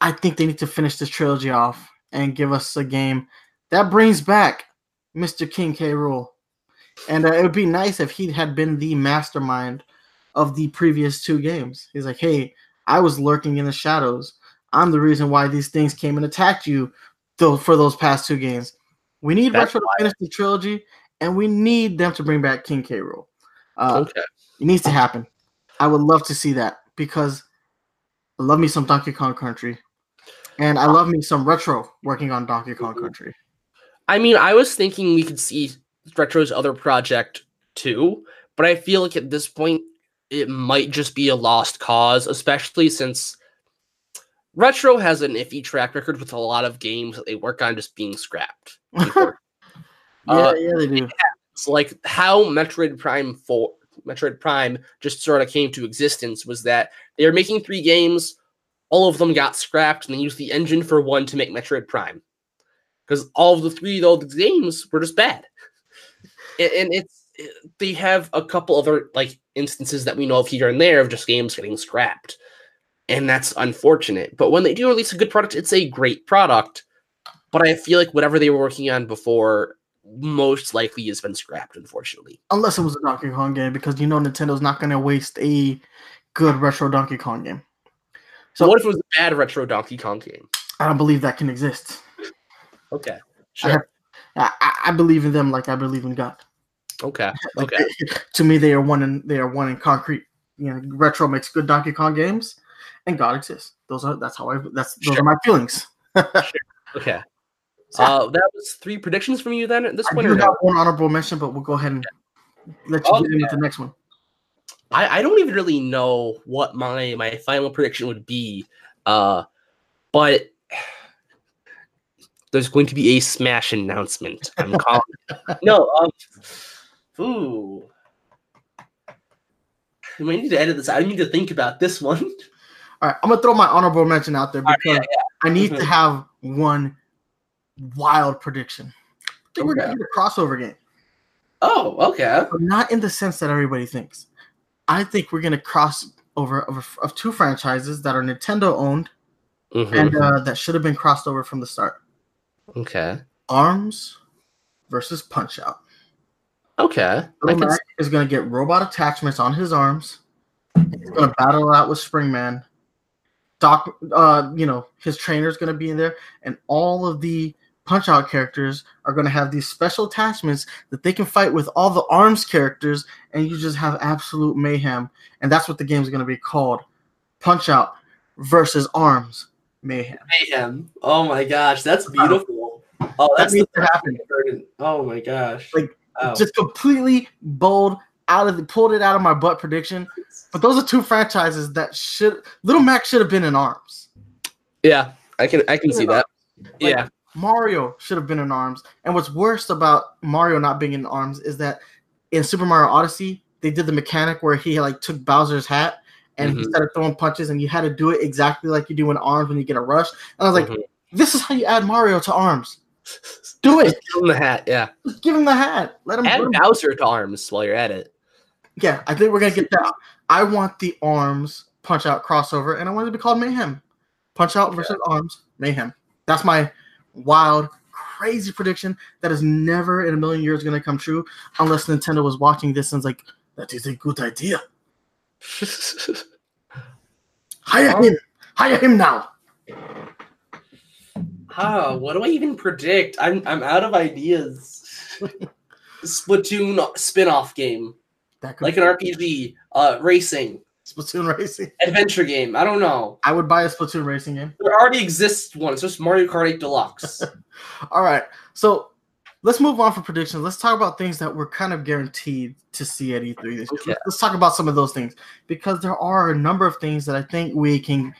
Speaker 1: I think they need to finish this trilogy off and give us a game that brings back Mr. King K. Rool. And uh, it would be nice if he had been the mastermind of the previous two games. He's like, hey, I was lurking in the shadows. I'm the reason why these things came and attacked you though for those past two games. We need That's Retro to finish the trilogy, and we need them to bring back King K. Rool. Uh, okay. It needs to happen. I would love to see that because I love me some Donkey Kong Country, and I love me some retro working on Donkey Kong Country.
Speaker 2: I mean, I was thinking we could see Retro's other project too, but I feel like at this point it might just be a lost cause, especially since Retro has an iffy track record with a lot of games that they work on just being scrapped.
Speaker 1: yeah, uh, yeah, they do.
Speaker 2: It's like how Metroid Prime 4 Metroid Prime just sort of came to existence was that they were making three games, all of them got scrapped, and they used the engine for one to make Metroid Prime. Because all of the three of those games were just bad. and, and it's they have a couple other like instances that we know of here and there of just games getting scrapped. And that's unfortunate. But when they do release a good product, it's a great product. But I feel like whatever they were working on before most likely has been scrapped, unfortunately.
Speaker 1: Unless it was a Donkey Kong game, because you know Nintendo's not going to waste a good retro Donkey Kong game.
Speaker 2: So what if it was a bad retro Donkey Kong game?
Speaker 1: I don't believe that can exist.
Speaker 2: Okay, sure.
Speaker 1: I, I, I believe in them like I believe in God.
Speaker 2: Okay. Okay.
Speaker 1: to me, they are one and they are one in concrete. You know, retro makes good Donkey Kong games, and God exists. Those are that's how I that's those sure. are my feelings.
Speaker 2: sure. Okay. Uh, that was three predictions from you then at this point.
Speaker 1: I have one honorable mention, but we'll go ahead and let you okay. get into the next one.
Speaker 2: I, I don't even really know what my my final prediction would be, uh, but there's going to be a Smash announcement. I'm calling. no, um, ooh, I might need to edit this. I need to think about this one.
Speaker 1: All right, I'm gonna throw my honorable mention out there because right, yeah, yeah. I need to mm-hmm. have one wild prediction. I think okay. we're gonna get a crossover game.
Speaker 2: Oh, okay.
Speaker 1: But not in the sense that everybody thinks. I think we're gonna cross over of, of two franchises that are Nintendo owned mm-hmm. and uh, that should have been crossed over from the start.
Speaker 2: Okay.
Speaker 1: Arms versus Punch Out.
Speaker 2: Okay.
Speaker 1: Little Mac is gonna get robot attachments on his arms. He's gonna battle out with Spring Man. Doc, uh, you know, his trainer's gonna be in there, and all of the Punch Out characters are going to have these special attachments that they can fight with all the arms characters, and you just have absolute mayhem. And that's what the game is going to be called Punch Out versus Arms Mayhem.
Speaker 2: Mayhem. Oh my gosh, that's beautiful. Oh,
Speaker 1: That
Speaker 2: that's
Speaker 1: needs
Speaker 2: the
Speaker 1: to happen.
Speaker 2: Oh my gosh.
Speaker 1: Like,
Speaker 2: Wow.
Speaker 1: Just completely bold out of the pulled it out of my butt prediction. But those are two franchises that should Little Mac should have been in arms.
Speaker 2: yeah, I can I can see that. Yeah.
Speaker 1: Mario should have been in arms. And what's worst about Mario not being in arms is that in Super Mario Odyssey, they did the mechanic where he like took Bowser's hat and he
Speaker 2: Mhm.
Speaker 1: started throwing punches, and you had to do it exactly like you do in arms when you get a rush. And I was like,
Speaker 2: Mhm.
Speaker 1: this is how you add Mario to arms. Do it.
Speaker 2: Give him the hat. Yeah.
Speaker 1: Just give him the hat. Let him.
Speaker 2: Add
Speaker 1: him-
Speaker 2: Bowser to arms while you're at it.
Speaker 1: Yeah, I think we're gonna get that. I want the arms punch out crossover, and I want it to be called Mayhem. Punch out versus arms Mayhem. That's my wild, crazy prediction that is never in a million years gonna come true unless Nintendo was watching this and was like, "That is a good idea. Hire him. Hire him now."
Speaker 2: Ah, what do I even predict? I'm I'm out of ideas. Splatoon spin-off game.
Speaker 1: That could
Speaker 2: Like an RPG, uh racing,
Speaker 1: Splatoon racing.
Speaker 2: adventure game. I don't know.
Speaker 1: I would buy a Splatoon racing game.
Speaker 2: There already exists one. It's just Mario Kart 8 Deluxe.
Speaker 1: All right, so let's move on from predictions. Let's talk about things that we're kind of guaranteed to see at E3 this year.
Speaker 2: Okay.
Speaker 1: Let's, talk about some of those things because there are a number of things that I think we can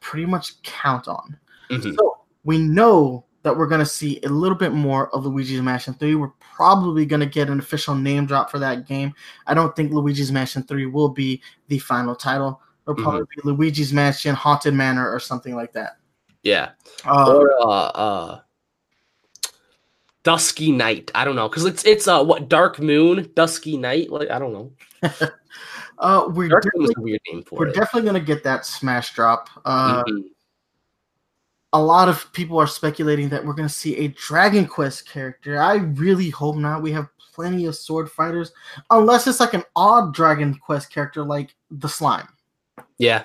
Speaker 1: pretty much count on.
Speaker 2: Mhm.
Speaker 1: So we know that we're going to see a little bit more of Luigi's Mansion 3. We're probably going to get an official name drop for that game. I don't think Luigi's Mansion 3 will be the final title. It'll
Speaker 2: Mm-hmm.
Speaker 1: probably be Luigi's Mansion Haunted Manor or something like that.
Speaker 2: Yeah.
Speaker 1: Uh,
Speaker 2: Or uh uh Dusky Night. I don't know. Cause it's it's uh what Dark Moon, Dusky Night? Like I don't know.
Speaker 1: uh, we're
Speaker 2: Dark Moon
Speaker 1: definitely
Speaker 2: is a weird name for
Speaker 1: We're
Speaker 2: it.
Speaker 1: definitely gonna get that smash drop. Uh,
Speaker 2: Mhm.
Speaker 1: A lot of people are speculating that we're gonna see a Dragon Quest character. I really hope not. We have plenty of sword fighters, unless it's like an odd Dragon Quest character like the slime.
Speaker 2: Yeah.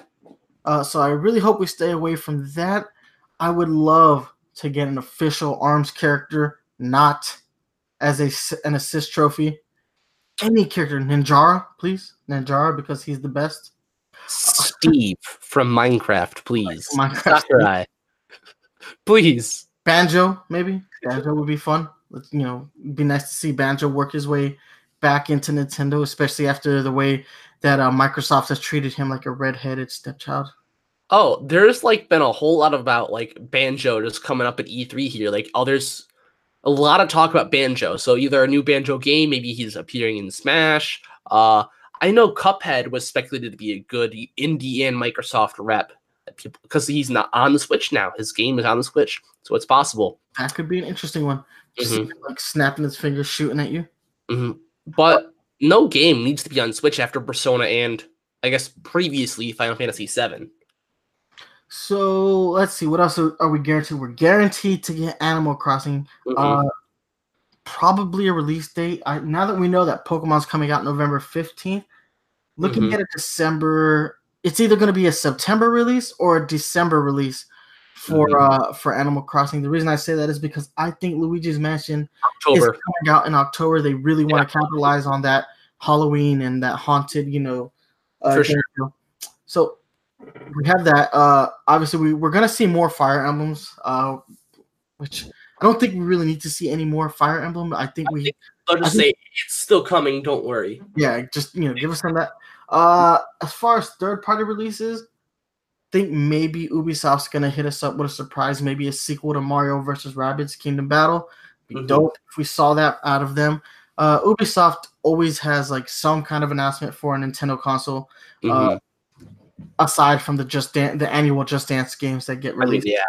Speaker 1: Uh, so I really hope we stay away from that. I would love to get an official arms character, not as a an assist trophy. Any character, Ninjara, please, Ninjara, because he's the best.
Speaker 2: Steve from Minecraft, please.
Speaker 1: Minecraft.
Speaker 2: Sakurai. Please.
Speaker 1: Banjo, maybe Banjo would be fun. You know, it'd be nice to see Banjo work his way back into Nintendo, especially after the way that uh, Microsoft has treated him like a redheaded stepchild.
Speaker 2: Oh, there's like been a whole lot about like Banjo just coming up at E3 here. Like, oh, there's a lot of talk about Banjo. So either a new Banjo game, maybe he's appearing in Smash. Uh, I know Cuphead was speculated to be a good indie and Microsoft rep because he's not on the Switch now. His game is on the Switch, so it's possible.
Speaker 1: That could be an interesting one. Just
Speaker 2: Mhm.
Speaker 1: like snapping his fingers, shooting at you.
Speaker 2: Mhm. But no game needs to be on Switch after Persona and I guess previously Final Fantasy VII.
Speaker 1: So let's see, what else are are we guaranteed? We're guaranteed to get Animal Crossing.
Speaker 2: Mhm.
Speaker 1: Uh, probably a release date. I, now that we know that Pokemon's coming out November fifteenth, looking
Speaker 2: Mhm.
Speaker 1: at a December. It's either going to be a September release or a December release for
Speaker 2: Mhm.
Speaker 1: uh for Animal Crossing. The reason I say that is because I think Luigi's Mansion
Speaker 2: October.
Speaker 1: is coming out in October. They really want to capitalize on that Halloween and that haunted, you know. Uh,
Speaker 2: For sure.
Speaker 1: So we have that. Uh, obviously, we, we're gonna see more Fire Emblems. Uh, which I don't think we really need to see any more Fire Emblem. I think we,
Speaker 2: I'll just
Speaker 1: I
Speaker 2: say it's still coming. Don't worry.
Speaker 1: yeah, just you know, give us some of that. Uh, as far as third party releases, I think maybe Ubisoft's gonna hit us up with a surprise, maybe a sequel to Mario versus Rabbids Kingdom Battle. Be
Speaker 2: Mhm.
Speaker 1: dope if we saw that out of them. Uh, Ubisoft always has like some kind of announcement for a Nintendo console,
Speaker 2: Mhm.
Speaker 1: uh, aside from the Just Dan- the annual Just Dance games that get released.
Speaker 2: yeah,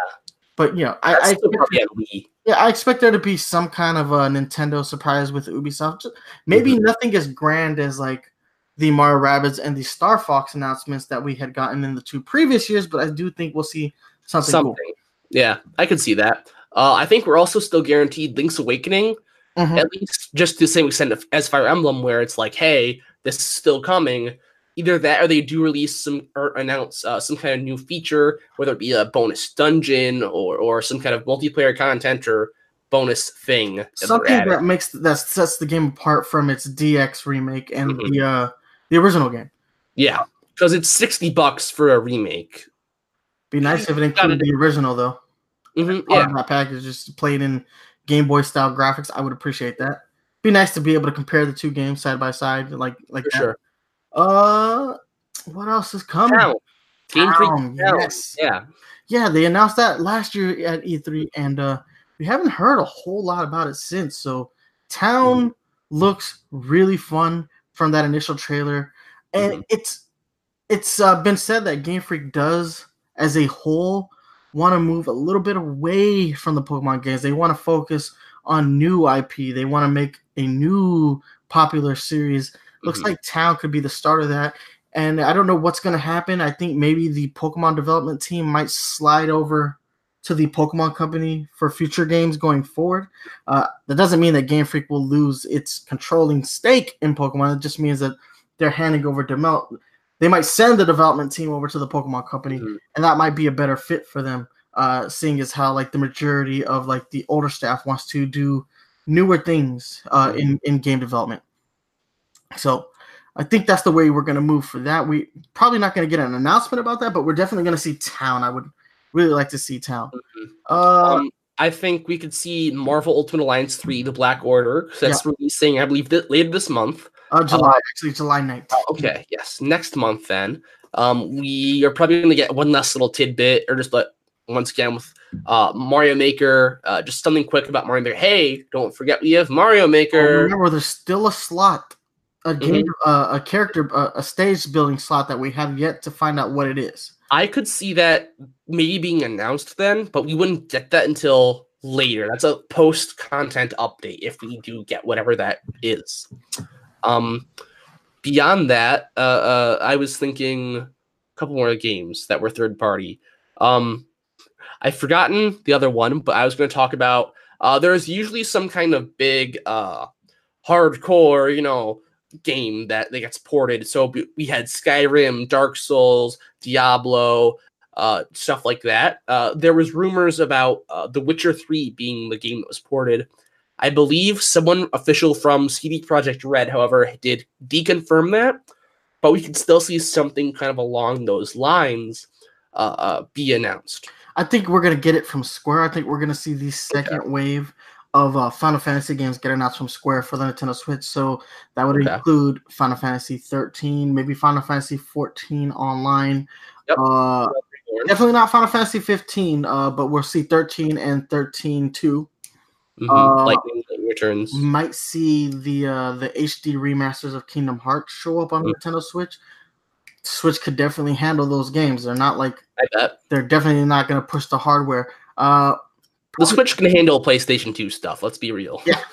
Speaker 1: But you know, I,
Speaker 2: that's
Speaker 1: I expect,
Speaker 2: probably on Wii.
Speaker 1: yeah, I expect there to be some kind of a Nintendo surprise with Ubisoft. Maybe
Speaker 2: Mhm.
Speaker 1: nothing as grand as like the Mario Rabbids and the Star Fox announcements that we had gotten in the two previous years, but I do think we'll see something,
Speaker 2: Something.
Speaker 1: cool.
Speaker 2: Yeah, I can see that. Uh, I think we're also still guaranteed Link's Awakening,
Speaker 1: Mhm.
Speaker 2: at least just to the same extent as Fire Emblem, where it's like, hey, this is still coming. Either that, or they do release some or announce uh, some kind of new feature, whether it be a bonus dungeon or or some kind of multiplayer content or bonus thing.
Speaker 1: Something that makes that sets the game apart from its DX remake and
Speaker 2: Mhm.
Speaker 1: the uh, the original game.
Speaker 2: Yeah, because it's sixty bucks for a remake.
Speaker 1: Be nice if it included the original though.
Speaker 2: Mm-hmm, yeah,
Speaker 1: of that package just played in Game Boy style graphics. I would appreciate that. Be nice to be able to compare the two games side by side, like like
Speaker 2: for
Speaker 1: that.
Speaker 2: sure.
Speaker 1: Uh, what else is coming?
Speaker 2: Town. Game
Speaker 1: Town,
Speaker 2: Town.
Speaker 1: yes.
Speaker 2: Yeah.
Speaker 1: Yeah, they announced that last year at E3, and uh, we haven't heard a whole lot about it since. So, Town looks really fun from that initial trailer, and
Speaker 2: Mhm.
Speaker 1: it's it's uh, been said that Game Freak does, as a whole, want to move a little bit away from the Pokemon games. They want to focus on new IP. They want to make a new popular series. Looks
Speaker 2: Mhm.
Speaker 1: like Town could be the start of that. And I don't know what's going to happen. I think maybe the Pokemon development team might slide over to the Pokemon Company for future games going forward. Uh, that doesn't mean that Game Freak will lose its controlling stake in Pokemon. It just means that they're handing over development. They might send the development team over to the Pokemon Company,
Speaker 2: Mhm.
Speaker 1: and that might be a better fit for them. Uh, seeing as how like the majority of like the older staff wants to do newer things uh, in in game development. So I think that's the way we're going to move for that. We probably not going to get an announcement about that, but we're definitely going to see Town. I would really like to see Town.
Speaker 2: Mhm.
Speaker 1: Uh,
Speaker 2: Um, I think we could see Marvel Ultimate Alliance 3, The Black Order, that's releasing, I believe, th- later this month.
Speaker 1: uh, July actually July 9th.
Speaker 2: Okay, yes, next month then. Um, we are probably going to get one last little tidbit, or just like once again with uh, Mario Maker, uh, just something quick about Mario Maker. Hey, don't forget we have Mario
Speaker 1: Oh,
Speaker 2: Maker.
Speaker 1: remember, there's still a slot, a game, uh, a character, uh, a stage building slot that we have yet to find out what it is.
Speaker 2: I could see that maybe being announced then, but we wouldn't get that until later. That's a post content update if we do get whatever that is. Um, beyond that, uh, uh, I was thinking a couple more games that were third party. Um, I've forgotten the other one, but I was going to talk about. Uh, there's usually some kind of big, uh, hardcore, you know, game that, that gets ported. So we- had Skyrim, Dark Souls, Diablo, uh, stuff like that. Uh, there was rumors about uh, The Witcher 3 being the game that was ported. I believe someone official from CD Projekt Red, however, did deconfirm that, but we could still see something kind of along those lines uh, uh, be announced.
Speaker 1: I think we're gonna get it from Square. I think we're gonna see the second wave of uh, Final Fantasy games get announced from Square for the Nintendo Switch. So that would
Speaker 2: Okay.
Speaker 1: include Final Fantasy 13, maybe Final Fantasy 14 online.
Speaker 2: Yep.
Speaker 1: Uh, definitely not Final Fantasy 15, uh, but we'll see 13 and 13 2.
Speaker 2: Mhm,
Speaker 1: Uh,
Speaker 2: Lightning Returns.
Speaker 1: Might see the uh, the HD remasters of Kingdom Hearts show up on
Speaker 2: Mm.
Speaker 1: Nintendo Switch. Switch could definitely handle those games. They're not like
Speaker 2: I bet
Speaker 1: they're definitely not going to push the hardware. Uh,
Speaker 2: the Switch can handle PlayStation 2 stuff. Let's be real.
Speaker 1: Yeah.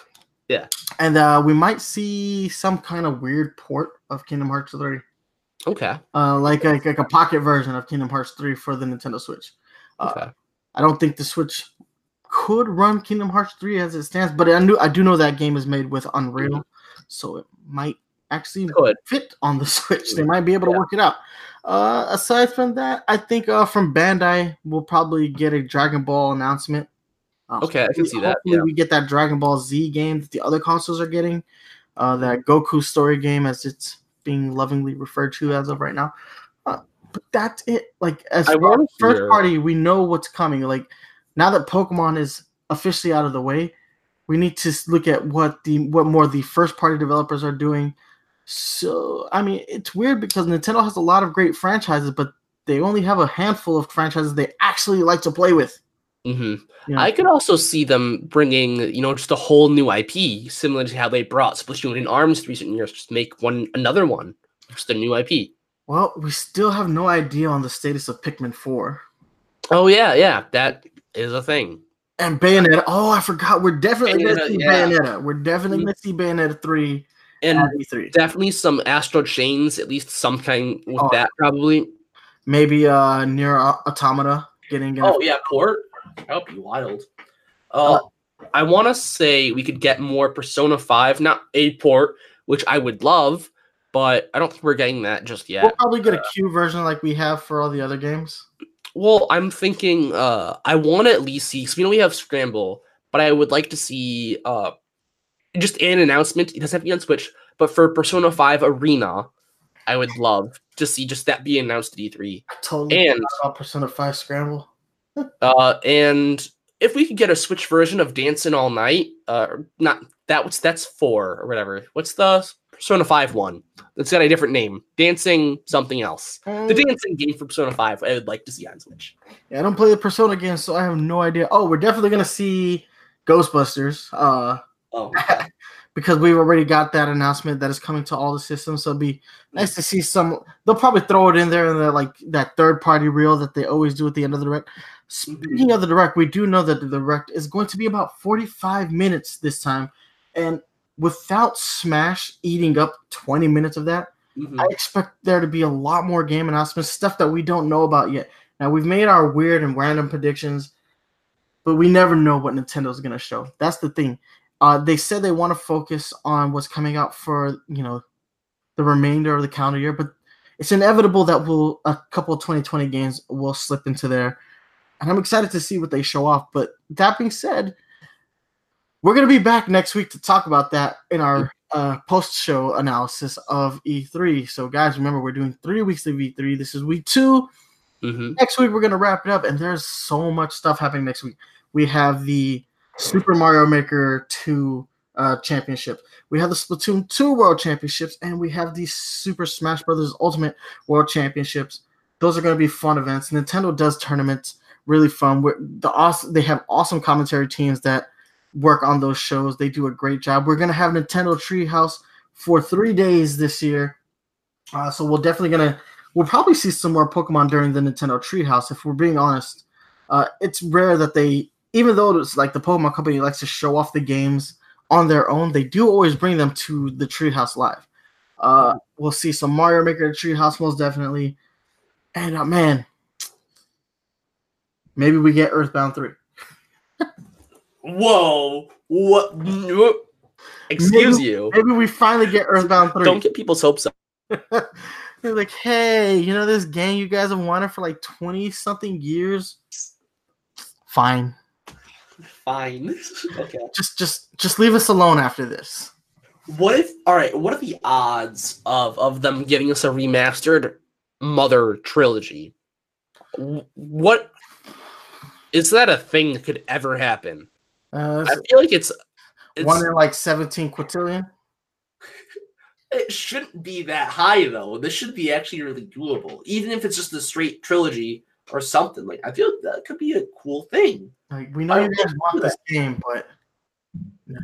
Speaker 1: Yeah. And uh, we might see some kind of weird port of Kingdom Hearts 3,
Speaker 2: Okay.
Speaker 1: uh, like, a, like a pocket version of Kingdom Hearts 3 for the Nintendo Switch. Uh,
Speaker 2: Okay.
Speaker 1: I don't think the Switch could run Kingdom Hearts 3 as it stands, but I knew I do know that game is made with Unreal, so it might actually
Speaker 2: Could.
Speaker 1: fit on the Switch. They might be able to
Speaker 2: Yeah.
Speaker 1: work it out. Uh, aside from that, I think uh, from Bandai we'll probably get a Dragon Ball announcement. Uh,
Speaker 2: Okay, I can see that,
Speaker 1: hopefully
Speaker 2: yeah.
Speaker 1: we get that Dragon Ball Z game that the other consoles are getting. Uh, that Goku story game, as it's being lovingly referred to as of right now. Uh, but that's it. Like as
Speaker 2: I
Speaker 1: far as first
Speaker 2: hear-
Speaker 1: party, we know what's coming. Like now that Pokemon is officially out of the way, we need to look at what the what more the first party developers are doing. So I mean, it's weird because Nintendo has a lot of great franchises, but they only have a handful of franchises they actually like to play with.
Speaker 2: Hmm
Speaker 1: You know?
Speaker 2: I could also see them bringing, you know, just a whole new IP, similar to how they brought Splatoon and Arms recent years. Just make one another one, just a new IP.
Speaker 1: well, we still have no idea on the status of Pikmin Four.
Speaker 2: Oh yeah, yeah, that is a thing.
Speaker 1: And Bayonetta. Oh, I forgot. We're definitely going to
Speaker 2: Bayonetta,
Speaker 1: see
Speaker 2: yeah.
Speaker 1: Bayonetta. We're definitely
Speaker 2: Mhm.
Speaker 1: going to see Bayonetta 3
Speaker 2: And
Speaker 1: E3.
Speaker 2: definitely some Astral Chains, at least some kind with
Speaker 1: Oh.
Speaker 2: that probably.
Speaker 1: Maybe uh NieR Automata getting.
Speaker 2: Oh yeah, port. That would be wild. Uh, I want to say we could get more Persona Five, not a port, which I would love, but I don't think we're getting that just yet.
Speaker 1: We'll probably get a Q version like we have for all the other games.
Speaker 2: Well, I'm thinking uh I want to at least see because we know we have Scramble, but I would like to see uh just an announcement. It doesn't have to be on Switch, but for Persona 5 Arena, I would love to see just that be announced at E3.
Speaker 1: I Totally.
Speaker 2: And
Speaker 1: about Persona Five Scramble.
Speaker 2: Uh, and if we could get a Switch version of Dancing All Night, uh, not that was that's four or whatever. What's the Persona Five one? That's got a different name. Dancing something else. The
Speaker 1: Mm,
Speaker 2: dancing game for Persona Five. I would like to see on Switch.
Speaker 1: yeah, I don't play the Persona games, so I have no idea. Oh, we're definitely gonna see Ghostbusters. Uh,
Speaker 2: Oh,
Speaker 1: because we've already got that announcement that is coming to all the systems. So it'd be nice to see some. They'll probably throw it in there in the like that third party reel that they always do at the end of the direct. Speaking of the direct, we do know that the direct is going to be about 45 minutes this time, and without Smash eating up 20 minutes of that,
Speaker 2: mhm.
Speaker 1: I expect there to be a lot more game announcements, stuff that we don't know about yet. Now we've made our weird and random predictions, but we never know what Nintendo's gonna show. That's the thing. Uh, they said they want to focus on what's coming out for you know the remainder of the calendar year, but it's inevitable that will a couple of 2020 games will slip into there, and I'm excited to see what they show off. But that being said, we're gonna be back next week to talk about that in our uh, post-show analysis of E3. So, guys, remember we're doing three weeks of E3. This is week two.
Speaker 2: Mhm.
Speaker 1: Next week we're gonna wrap it up, and there's so much stuff happening next week. We have the Super Mario Maker 2 uh, championship. We have the Splatoon 2 World Championships, and we have the Super Smash Brothers Ultimate World Championships. Those are going to be fun events. Nintendo does tournaments, really fun. We're, the awesome, they have awesome commentary teams that work on those shows. They do a great job. We're to have Nintendo Treehouse for three days this year. Uh, so we're definitely to, we'll probably see some more Pokemon during the Nintendo Treehouse, if we're being honest. Uh, it's rare that they, even though it's like the Pokemon Company likes to show off the games on their own, they do always bring them to the Treehouse Live. Uh, we'll see some Mario Maker Treehouse most definitely, and uh, man, maybe we get Earthbound three.
Speaker 2: Whoa! What? Excuse
Speaker 1: Maybe-
Speaker 2: you.
Speaker 1: Maybe we finally get Earthbound three.
Speaker 2: Don't get people's hopes up.
Speaker 1: They're like, hey, you know this game you guys have wanted for like twenty something years. Fine,
Speaker 2: Fine. okay.
Speaker 1: just just just leave us alone after this.
Speaker 2: What if? All right. What are the odds of of them giving us a remastered Mother trilogy? What is that a thing that could ever happen?
Speaker 1: Uh,
Speaker 2: I feel like it's. it's
Speaker 1: one in like seventeen quintillion.
Speaker 2: it shouldn't be that high though. This should be actually really doable, even if it's just a straight trilogy or something. Like I feel like that could be a cool thing.
Speaker 1: Like we know you guys want this game, but no.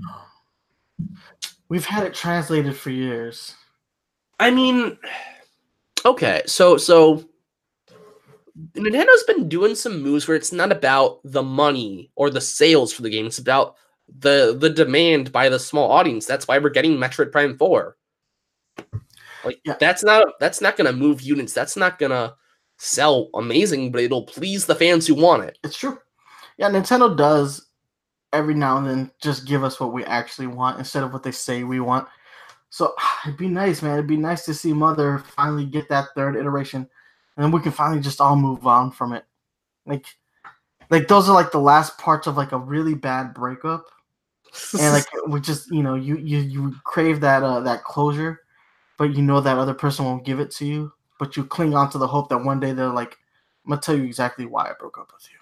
Speaker 1: We've had it translated for years.
Speaker 2: I mean, okay, so so Nintendo's been doing some moves where it's not about the money or the sales for the game; it's about the the demand by the small audience. That's why we're getting Metroid Prime Four. Like
Speaker 1: Yeah.
Speaker 2: that's not that's not gonna move units. That's not gonna sell amazing, but it'll please the fans who want it.
Speaker 1: It's true. Yeah, Nintendo does every now and then just give us what we actually want instead of what they say we want. So it'd be nice, man. It'd be nice to see Mother finally get that third iteration, and then we can finally just all move on from it. Like, like those are like the last parts of like a really bad breakup, and like we just you know you you you crave that uh that closure, but you know that other person won't give it to you, but you cling on to the hope that one day they're like, I'm gonna tell you exactly why I broke up with you.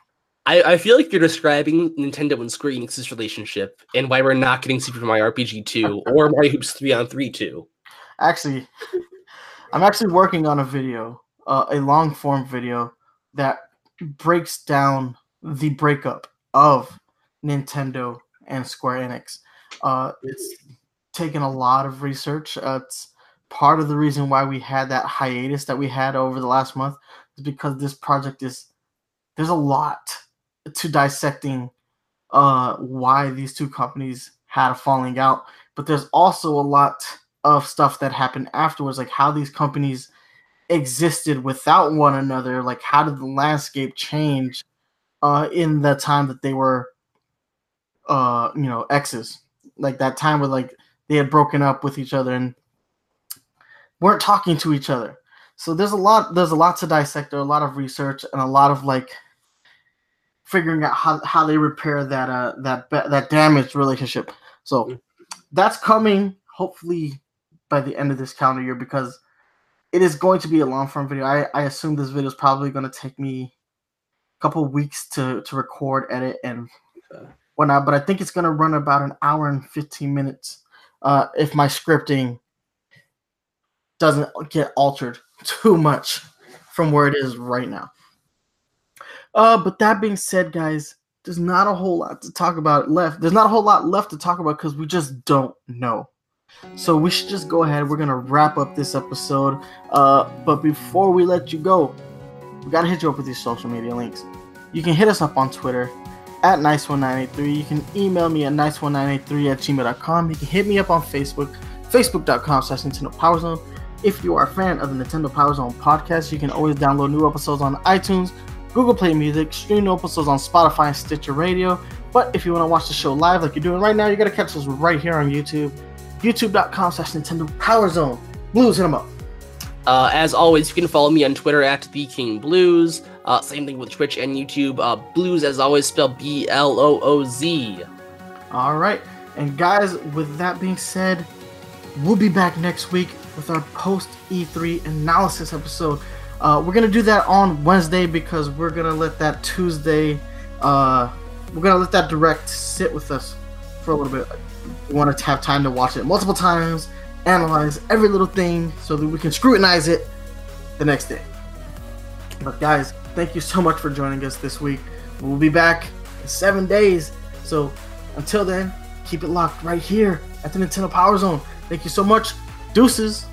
Speaker 2: I, I feel like you're describing Nintendo and Square Enix's relationship and why we're not getting Super Mario RPG 2 or Mario Hoops 3 on 3 2.
Speaker 1: Actually, I'm actually working on a video, uh, a long form video that breaks down the breakup of Nintendo and Square Enix. Uh, it's taken a lot of research. Uh, it's part of the reason why we had that hiatus that we had over the last month is because this project is there's a lot to dissecting uh, why these two companies had a falling out, but there's also a lot of stuff that happened afterwards, like how these companies existed without one another. Like how did the landscape change uh, in the time that they were, uh, you know, exes? Like that time where like they had broken up with each other and weren't talking to each other. So there's a lot. There's a lot to dissect. There a lot of research and a lot of like figuring out how, how they repair that uh that that damaged relationship. So that's coming hopefully by the end of this calendar year because it is going to be a long form video. I, I assume this video is probably going to take me a couple weeks to to record, edit, and whatnot. But I think it's going to run about an hour and fifteen minutes uh, if my scripting doesn't get altered too much from where it is right now. Uh, but that being said, guys, there's not a whole lot to talk about left. There's not a whole lot left to talk about because we just don't know. So we should just go ahead. We're gonna wrap up this episode. Uh, but before we let you go, we gotta hit you up with these social media links. You can hit us up on Twitter at NyceOne983. You can email me at nice1983 at gmail.com. You can hit me up on Facebook, facebook.com slash Nintendo Power Zone. If you are a fan of the Nintendo Power Zone podcast, you can always download new episodes on iTunes, Google Play Music, stream new episodes on Spotify and Stitcher Radio. But if you want to watch the show live like you're doing right now, you gotta catch us right here on YouTube youtube.com slash Nintendo Power Zone. Blooz, hit them up.
Speaker 2: Uh, as always, you can follow me on Twitter at The King Blooz. Uh, same thing with Twitch and YouTube. Uh, Blooz, as always, spelled B L O O Z.
Speaker 1: All right. And guys, with that being said, we'll be back next week with our post E3 analysis episode. Uh, we're gonna do that on Wednesday because we're gonna let that Tuesday, uh, we're gonna let that direct sit with us for a little bit. We want to have time to watch it multiple times, analyze every little thing so that we can scrutinize it the next day. But guys, thank you so much for joining us this week. We'll be back in seven days. So until then, keep it locked right here at the Nintendo Power Zone. Thank you so much. Deuces.